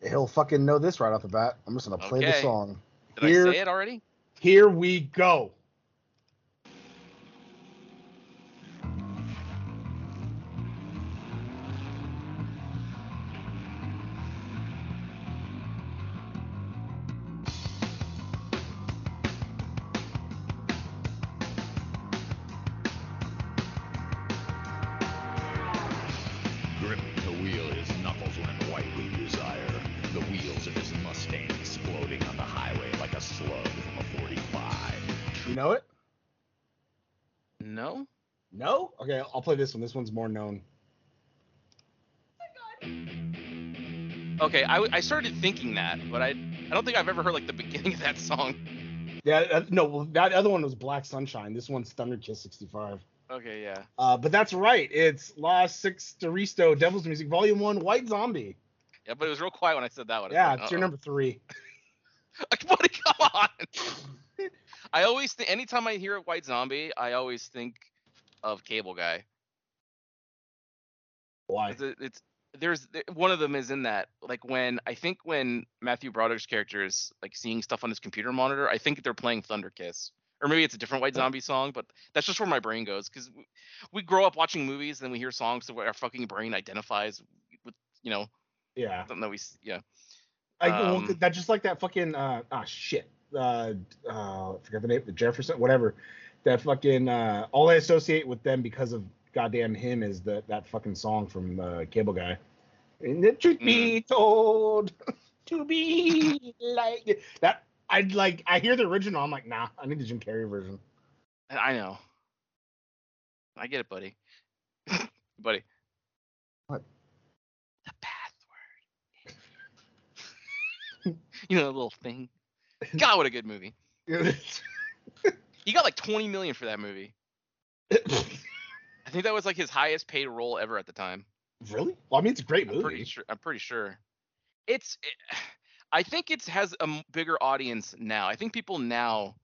He'll fucking know this right off the bat. I'm just gonna play the song. Did Here- I say it already? Here we go. Play this one. This one's more known. Okay, I, I started thinking that, but I I don't think I've ever heard like the beginning of that song. Yeah, uh, no, that other one was Black Sunshine. This one's Thunder Kiss 65. Okay, yeah. Uh, but that's right. It's La Sexorcisto Devil's Music Volume 1 White Zombie. Yeah, but it was real quiet when I said that one. Yeah, like, it's your number three. Buddy, come on. I always think anytime I hear White Zombie, I always think of Cable Guy. Why? It's, it's there's one of them is in that like when I think when Matthew Broderick's character is like seeing stuff on his computer monitor, I think they're playing Thunder Kiss. Or maybe it's a different White Zombie song, but that's just where my brain goes because we, we grow up watching movies and then we hear songs that our fucking brain identifies with, you know, Yeah. something that we, yeah. I, well, Um, that just like that fucking uh ah shit. Uh, uh I forgot the name, the Jefferson, whatever. That fucking uh all I associate with them because of goddamn him is the that fucking song from uh, Cable Guy. And the truth be Mm. told, to be like that. I'd like I hear the original. I'm like, nah, I need the Jim Carrey version. I know. I get it, buddy. buddy. What? The password. you know, that little thing. God, what a good movie. He got like 20 million for that movie. Think that was like his highest paid role ever at the time. really? Well, I mean, it's a great I'm movie. pretty sure. I'm pretty sure. It's. It, I think it has a bigger audience now. I think people now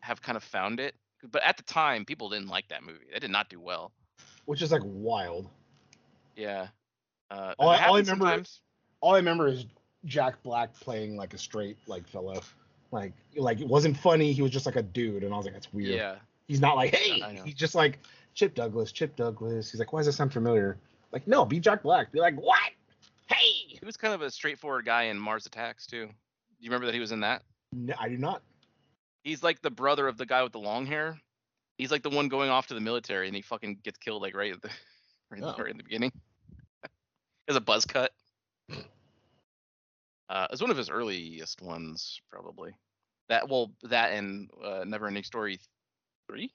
have kind of found it, but at the time, people didn't like that movie. They did not do well. which is like wild. Yeah. Uh, All I- all I remember- sometimes. all I remember is Jack Black playing like a straight like fellow. Like like it wasn't funny. He was just like a dude, and I was like, that's weird. Yeah. He's not like, hey. I know. He's just like Chip Douglas, Chip Douglas. He's like, why does this sound familiar? Like, no, be Jack Black. Be like, what? Hey. He was kind of a straightforward guy in Mars Attacks too. Do you remember that he was in that? No, I do not. He's like the brother of the guy with the long hair. He's like the one going off to the military, and he fucking gets killed like right at the right, Oh. right in the beginning. There's a buzz cut. Uh, it's one of his earliest ones, probably. That well, that and uh, Never Ending Story three.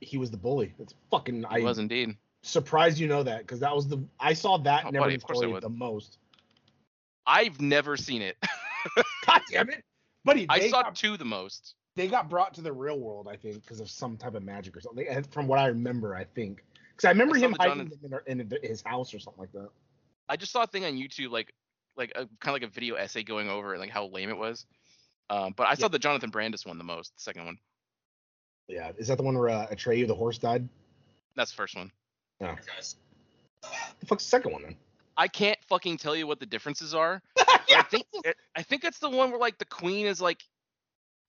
He was the bully. It's fucking. He I was indeed. surprised you know that because that was the I saw that Oh, never buddy, of course I story the most. I've never seen it. God damn it, buddy! I saw got, two the most. they got brought to the real world, I think, because of some type of magic or something. And From what I remember, I think because I remember I him hiding Jonathan- in, in his house or something like that. I just saw a thing on YouTube, like like a kind of like a video essay going over it, like how lame it was. Um, but I saw Yeah. the Jonathan Brandis one the most, the second one. Yeah, is that the one where uh, Atreyu the horse died? That's the first one. No. The fuck's the second one then? I can't fucking tell you what the differences are. but I think it, I think it's the one where like the queen is like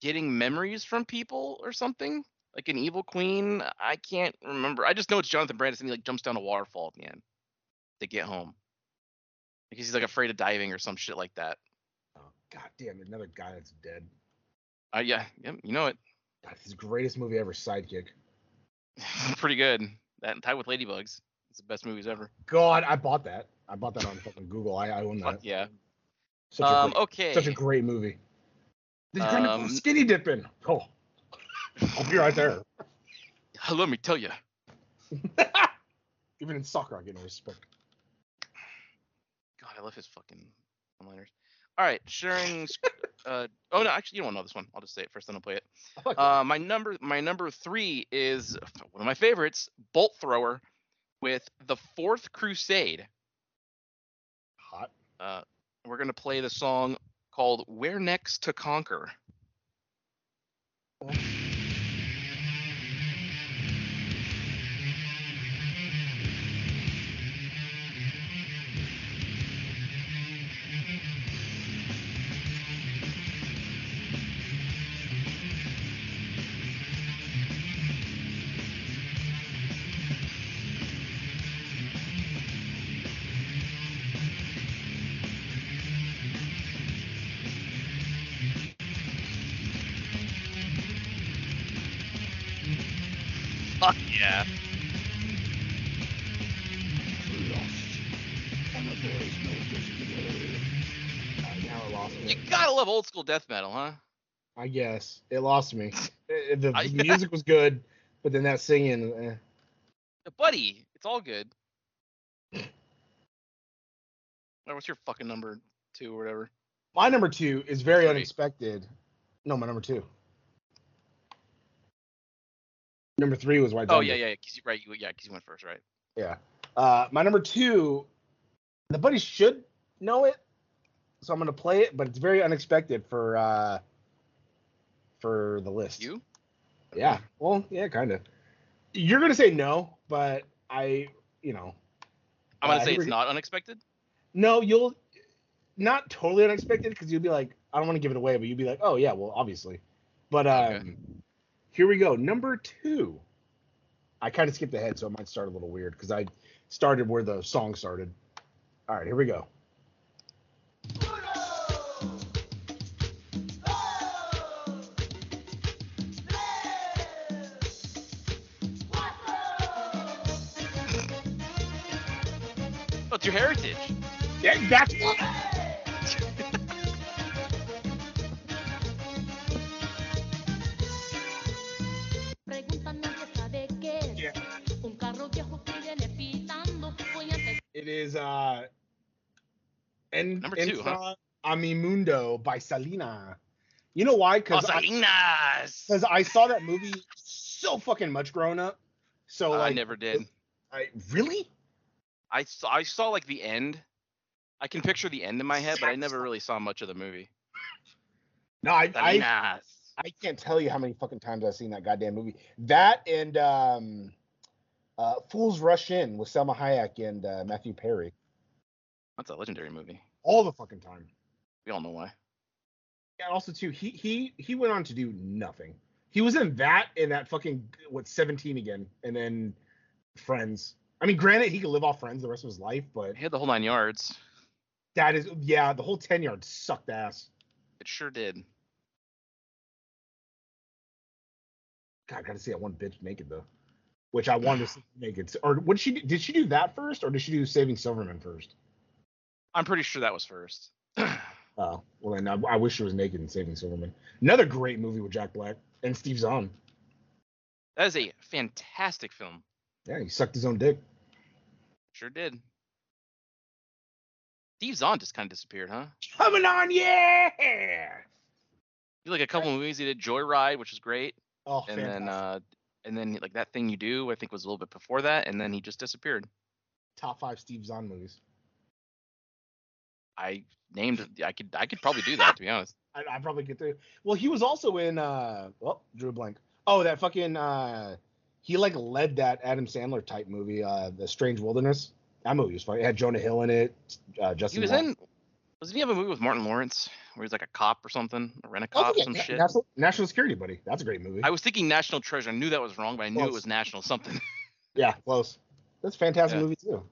getting memories from people or something, like an evil queen. I can't remember. I just know it's Jonathan Brandis and he like jumps down a waterfall at the end to get home because he's like afraid of diving or some shit like that. Oh, God damn another guy that's dead. Uh, yeah, yeah, you know it. God, his greatest movie ever, Sidekick. Pretty good. That and Tied with Ladybugs. It's the best movies ever. God, I bought that. I bought that on fucking Google. I, I own Fuck that. yeah. Such Um, great, okay. such a great movie. Kind of Um, skinny dipping? Oh, I'll be right there. Let me tell you. Even in soccer, I get no respect. God, I love his fucking one-liners. All right, sharing. uh, oh no, actually, you don't know this one. I'll just say it first, then I'll play it. Like Uh, my number, my number three is one of my favorites, Bolt Thrower, with the Fourth Crusade. hot. Uh, we're gonna play the song called "Where Next to Conquer." Yeah! Now it lost You gotta love old school death metal, huh? I guess it lost me. The I- music was good, but then that singing. Eh. Buddy, it's all good. What's your fucking number two or whatever? My number two is very Three. unexpected. No, my number two. Number three was White Oh Zombie. yeah, yeah, cause you, right, you, yeah, cause you went first, right? Yeah. Uh, my number two, the buddy should know it, so I'm gonna play it, but it's very unexpected for uh, for the list. You? Yeah. Well, yeah, kind of. You're gonna say no, but I, you know, I'm gonna Uh, say it's not unexpected. no, you'll not totally unexpected because you'll be like, I don't want to give it away, but you'd be like, oh yeah, well, obviously. But um, Okay. Here we go. Number two. I kind of skipped ahead, so it might start a little weird because I started where the song started. All right, here we go. Oh, it's your heritage. Yeah, that's what. It is uh, en, Number two, huh? Entra a mi mundo by Selena. You know why? Because I, Selena's. 'cause I saw that movie so fucking much growing up. So I like, never did. I really. I saw, I saw like the end. I can picture the end in my head, but I never really saw much of the movie. No, I, I I can't tell you how many fucking times I've seen that goddamn movie. That and um, uh, Fools Rush In with Salma Hayek and uh, Matthew Perry. That's a legendary movie. All the fucking time. We all know why. Yeah. Also, too, he he he went on to do nothing. He was in that in that fucking what 17 again, and then Friends. I mean, granted, he could live off Friends the rest of his life, but he had the whole nine yards. That is, yeah, the whole 10 yards sucked ass. It sure did. God, I gotta see that one bitch naked though. Which I wanted to see naked. Or what did she do? Did she do that first, or did she do Saving Silverman first? I'm pretty sure that was first. Oh, well then I, I wish she was naked in Saving Silverman. Another great movie with Jack Black and Steve Zahn. That is a fantastic film. Yeah, he sucked his own dick. Sure did. Steve Zahn just kind of disappeared, huh? Coming on, yeah. He like a couple movies. He did Joyride, which was great, Oh, and fantastic. then uh, and then like that thing you do, I think was a little bit before that, and then he just disappeared. top five Steve Zahn movies. I named. I could I could probably do that to be honest. I, I probably get there. Well, he was also in uh well, drew blank. Oh, that fucking uh he like led that Adam Sandler type movie, uh The Strange Wilderness. That movie was funny. It had Jonah Hill in it, uh He Justin was Long. in. Doesn't he have a movie with Martin Lawrence where he's like a cop or something, a rent a Oh, cop, yeah, some Na- shit? National, National Security Buddy. That's a great movie. I was thinking National Treasure. I knew that was wrong, but I knew it was National something. yeah, close. That's a fantastic Yeah. movie too.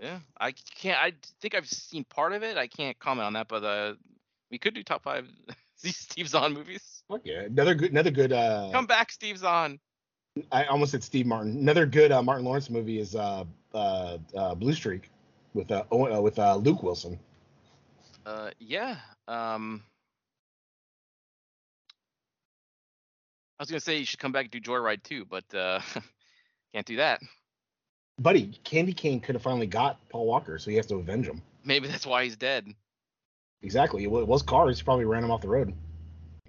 yeah, I can't. I think I've seen part of it. I can't comment on that, but uh, we could do top five Steve Zahn movies. Fuck yeah. Another good another good uh Come back, Steve Zahn. I almost said Steve Martin. Another good uh, Martin Lawrence movie is uh uh, uh Blue Streak with uh, Owen- uh with uh Luke Wilson. Uh, yeah. Um, I was gonna say you should come back and do Joyride too, but uh, can't do that. Buddy, Candy Cane could have finally got Paul Walker, so he has to avenge him. Maybe that's why he's dead. Exactly. It was cars. He probably ran him off the road.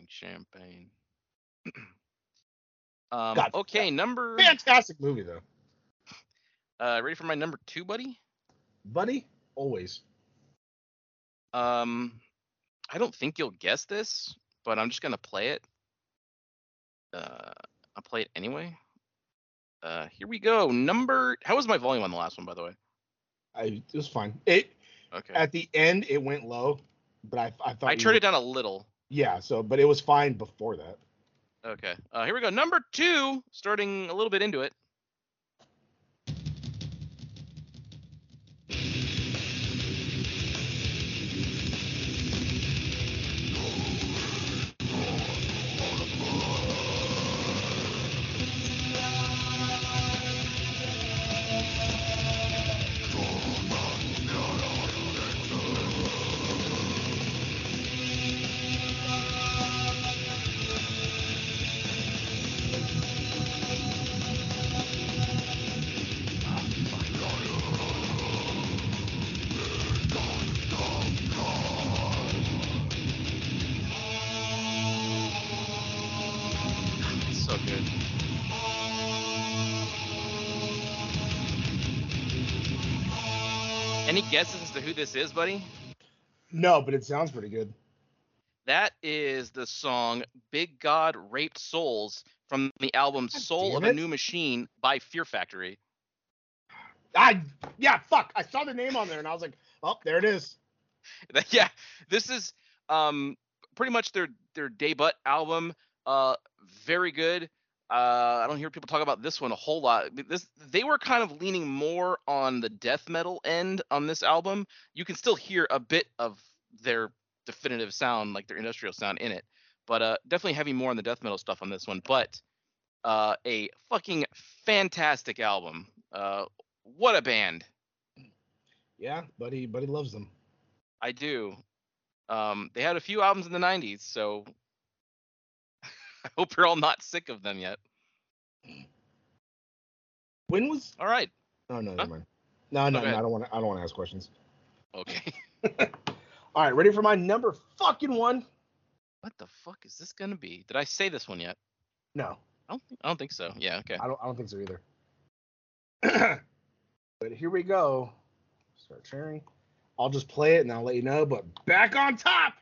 Champagne. um, God, okay, number. Fantastic movie though. Uh, ready for my number two, buddy? Buddy, always. Um, I don't think you'll guess this, but I'm just gonna play it. Uh, I'll play it anyway. Uh, here we go. Number. How was my volume on the last one, by the way? I it was fine. It Okay. at the end it went low, but I I thought I turned were- it down a little. Yeah, so but it was fine before that. Okay. Uh, here we go. Number two, starting a little bit into it. Who this is, buddy? No, but it sounds pretty good. That is the song Big God Raped Souls from the album God Soul of a. New Machine by Fear Factory. I yeah, fuck. I saw the name on there and I was like, oh, there it is. yeah, this is um pretty much their their debut album. Uh, very good. Uh, I don't hear people talk about this one a whole lot. This they were kind of leaning more on the death metal end on this album. You can still hear a bit of their definitive sound, like their industrial sound in it, but uh, definitely having more on the death metal stuff on this one. But uh, a fucking fantastic album. Uh, what a band! Yeah, buddy, buddy loves them. I do. Um, they had a few albums in the '90s, so I hope you're all not sick of them yet. When was All right. Oh no, Huh? never mind. No, no, oh, Okay. no, I don't want to I don't want to ask questions. Okay. All right, ready for my number fucking one? what the fuck is this gonna be? Did I say this one yet? No. I don't. Think, I don't think so. Yeah. Okay. I don't I don't think so either. but here we go. Start sharing. I'll just play it and I'll let you know. But back on top.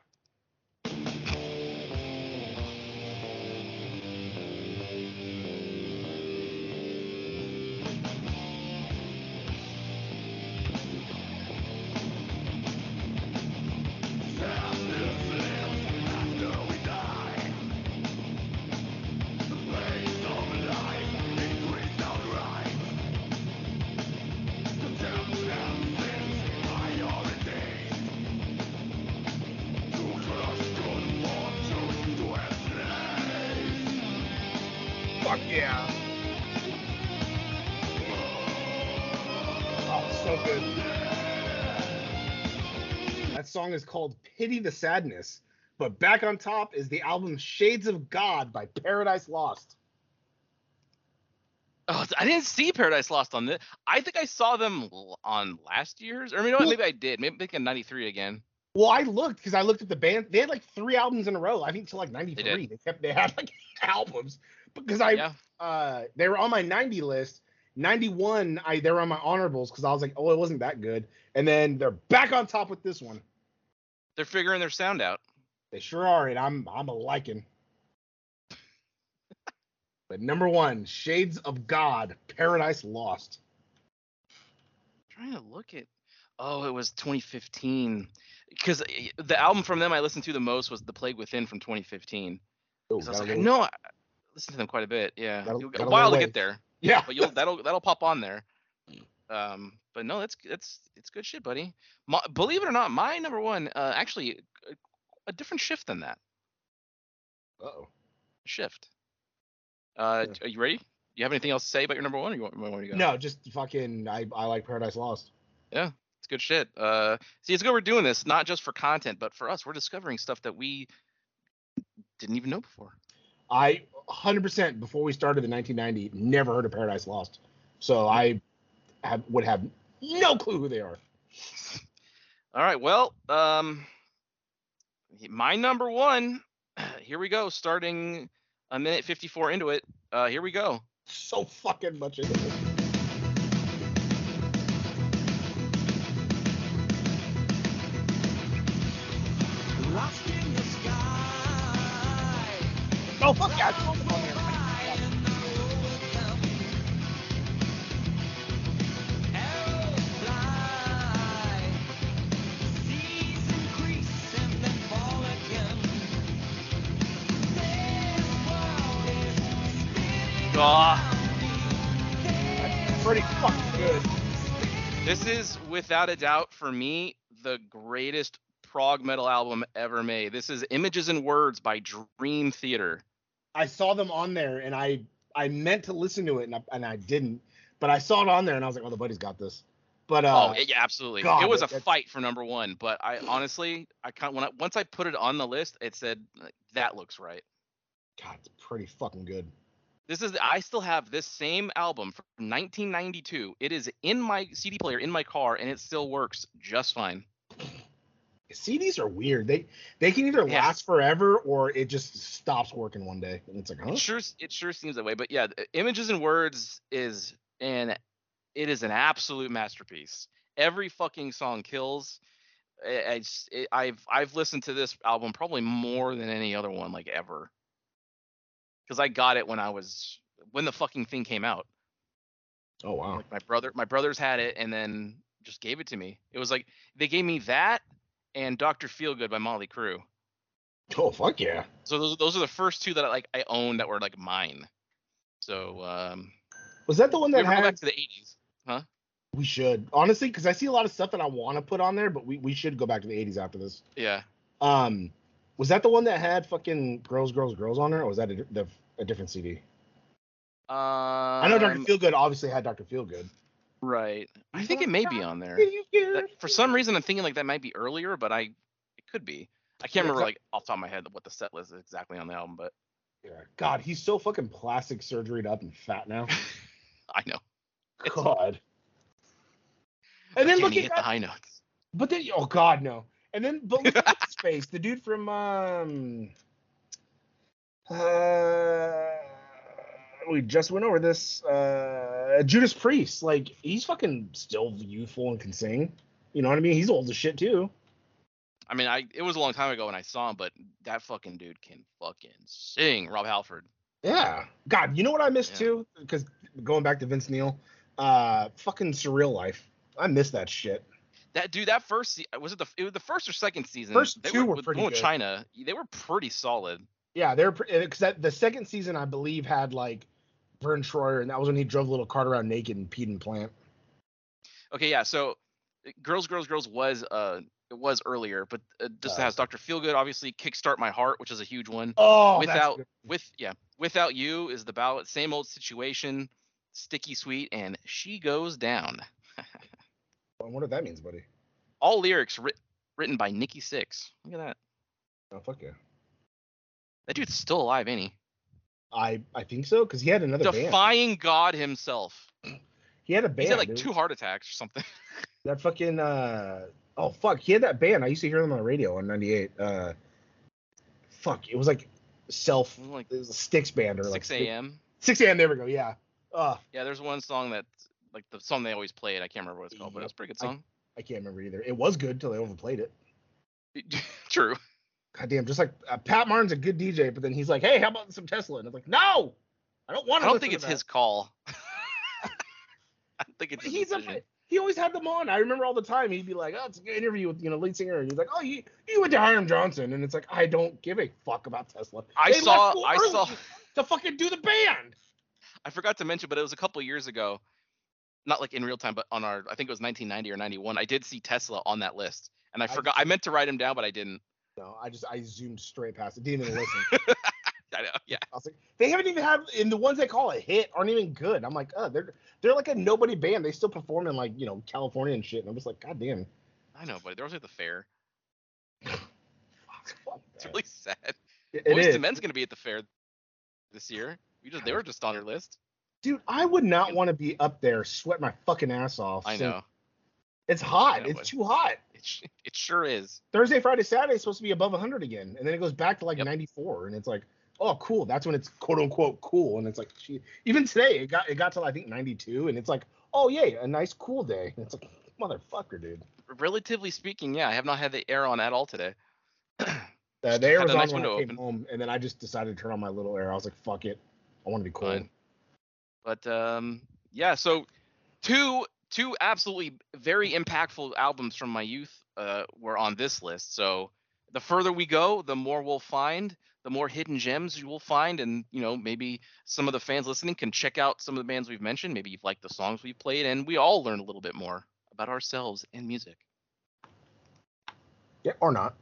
Song is called Pity the Sadness. But back on top is the album Shades of God by Paradise Lost. Oh, I didn't see Paradise Lost on this. I think I saw them on last year's, or you know what? Maybe I did. Maybe like in '93 again. Well, I looked because I looked at the band. They had like three albums in a row. I think till like '93. They, did. kept they had like albums because I Yeah. uh they were on my 90 list. 91, I they were on my honorables because I was like, oh, it wasn't that good. And then they're back on top with this one. They're figuring their sound out. They sure are, and I'm I'm a liking. but number one, Shades of God, Paradise Lost. trying to look at. Oh, it was 2015. Because the album from them I listened to the most was The Plague Within from 2015. Oh, 'Cause I was like, no, I listened to them quite a bit. Yeah, a while to get there, Yeah, but you'll that'll that'll pop on there. Um, but no, that's that's it's good shit, buddy. My, believe it or not, my number one, uh, actually, a, a different shift than that. Uh-oh. Shift. Uh, Yeah. are you ready? You have anything else to say about your number one, or you want, want to go? No, just fucking. I I like Paradise Lost. Yeah, it's good shit. Uh, see, it's good we're doing this, not just for content, but for us. We're discovering stuff that we didn't even know before. I 100% before we started the 1990 never heard of Paradise Lost, so I have, would have no clue who they are. All right. Well, um, my number one. Here we go. Starting a minute 54 into it. Uh, here we go. So fucking much into it. Lost in the sky. Oh fuck yeah! Without a doubt for me the greatest prog metal album ever made. This is Images and Words by Dream Theater. I saw them on there, and I I meant to listen to it, and I, and I didn't. But I saw it on there, and I was like, "Oh, the buddy's got this." But uh, oh, yeah, absolutely. God, it was a it- fight for number one, but I honestly, I kind when I once I put it on the list, it said that looks right. God, it's pretty fucking good. This is I still have this same album from 1992. It is in my CD player in my car, and it still works just fine. CDs are weird. They they can either Yeah. last forever or it just stops working one day, and it's like, huh? It sure it sure seems that way, but yeah, Images and Words is an it is an absolute masterpiece. Every fucking song kills. I, I've I've listened to this album probably more than any other one like ever. Cuz I got it when I was when the fucking thing came out. Oh wow. Like my brother my brothers had it and then just gave it to me. It was like they gave me that and Dr. Feelgood by Mötley Crüe. Oh fuck yeah. So those those are the first two that I like I owned that were like mine. So um Was that the one we that ever go back had? to the 80s. Huh? We should honestly, because I see a lot of stuff that I want to put on there, but we, we should go back to the 80s after this. Yeah. Um, was that the one that had fucking girls, girls, girls on there, or was that a, the, a different CD? Um, I know Dr. Feelgood obviously had Dr. Feelgood. Right. I think it may be on there. That- for some reason, I'm thinking like that might be earlier, but I it could be. I can't Yeah, remember so- like off the top of my head what the set list is exactly on the album, but Yeah. God, he's so fucking plastic surgeryed up and fat now. I know. It's- God. And then I can't look at hit the high notes. But then, oh God, no. And then, but look at his face. The dude from um, uh, we just went over this. Uh, Judas Priest. Like he's fucking still youthful and can sing. You know what I mean? He's old as shit too. I mean, I it was a long time ago when I saw him, but that fucking dude can fucking sing. Rob Halford. Yeah. God, you know what I missed Yeah. too? Because going back to Vince Neil, uh, fucking Surreal Life. I miss that shit. That dude, that first was it the it was the first or second season? First they two were with, pretty with good. Chyna. They were pretty solid. Yeah, they're because the second season I believe had like Verne Troyer, and that was when he drove a little cart around naked and peed in plant. Okay, yeah. So, uh, Girls, Girls, Girls was uh it was earlier, but uh, just Uh, has Dr. Feelgood obviously kickstart my heart, which is a huge one. Oh, without with yeah, Without You is the ballad, same old situation, sticky sweet, and she goes down. I wonder what that means, buddy. All lyrics writ- written by Nikki Sixx. Look at that. Oh fuck yeah. That dude's still alive, ain't he? I I think so because he had another band. Defying God himself. He had a band. He's had like dude. two heart attacks or something. That fucking uh oh fuck, he had that band. I used to hear them on the radio on '98. Uh, fuck, it was like self like it was a Sticks band or like Sixx: A.M. Sixx: A.M. There we go. Yeah. Uh, Yeah, there's one song that, like the song they always played. I can't remember what it's called, but it was a pretty good song. I can't remember either. It was good till they overplayed it. True. God damn, just like uh, Pat Martin's a good DJ, but then he's like, hey, how about some Tesla? And I'm like, no, I don't want to." I don't think it's his call. I don't think it's his He's a, he always had them on. I remember all the time. He'd be like, "Oh, it's a good interview with you know lead singer," and he's like, "Oh, you you went to Hiram Johnson," and it's like, I don't give a fuck about Tesla. I They saw- I saw- to fucking do the band. I forgot to mention, but it was a couple years ago. Not like in real time, but on our, I think it was 1990 or 91. I did see Tesla on that list, and I I- forgot. I meant to write him down, but I didn't. No, I just I zoomed straight past it. Didn't even listen. I know. Yeah. I was like, they haven't even had, and the ones they call a hit aren't even good. I'm like, oh, they're they're like a nobody band. They still perform in like you know California and shit. And I'm just like, god damn. I know, but they're always at the fair. It's really sad. It- it Boys is. to Men's gonna be at the fair this year. We just they were just on your list. Dude, I would not want to be up there sweat my fucking ass off. I So- know. It's hot. Know, it's too hot. It, sh- it sure is. Thursday, Friday, Saturday is supposed to be above 100 again, and then it goes back to like Yep. 94, and it's like, oh, cool. That's when it's quote unquote cool, and it's like, gee, even today it got it got to I think 92, and it's like, oh yay, a nice cool day. And it's like, motherfucker, dude. Relatively speaking, yeah, I have not had the air on at all today. Uh, the air was on nice when I came open. home, and then I just decided to turn on my little air. I was like, fuck it, I want to be cool. But um, yeah, so two two absolutely very impactful albums from my youth uh, were on this list. So the further we go, the more we'll find, the more hidden gems you will find, and you know maybe some of the fans listening can check out some of the bands we've mentioned. Maybe you've liked the songs we've played, and we all learn a little bit more about ourselves and music. Yeah, or not.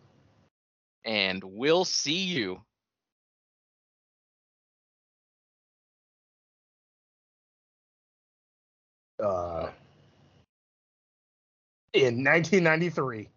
And we'll see you. Uh, in 1993.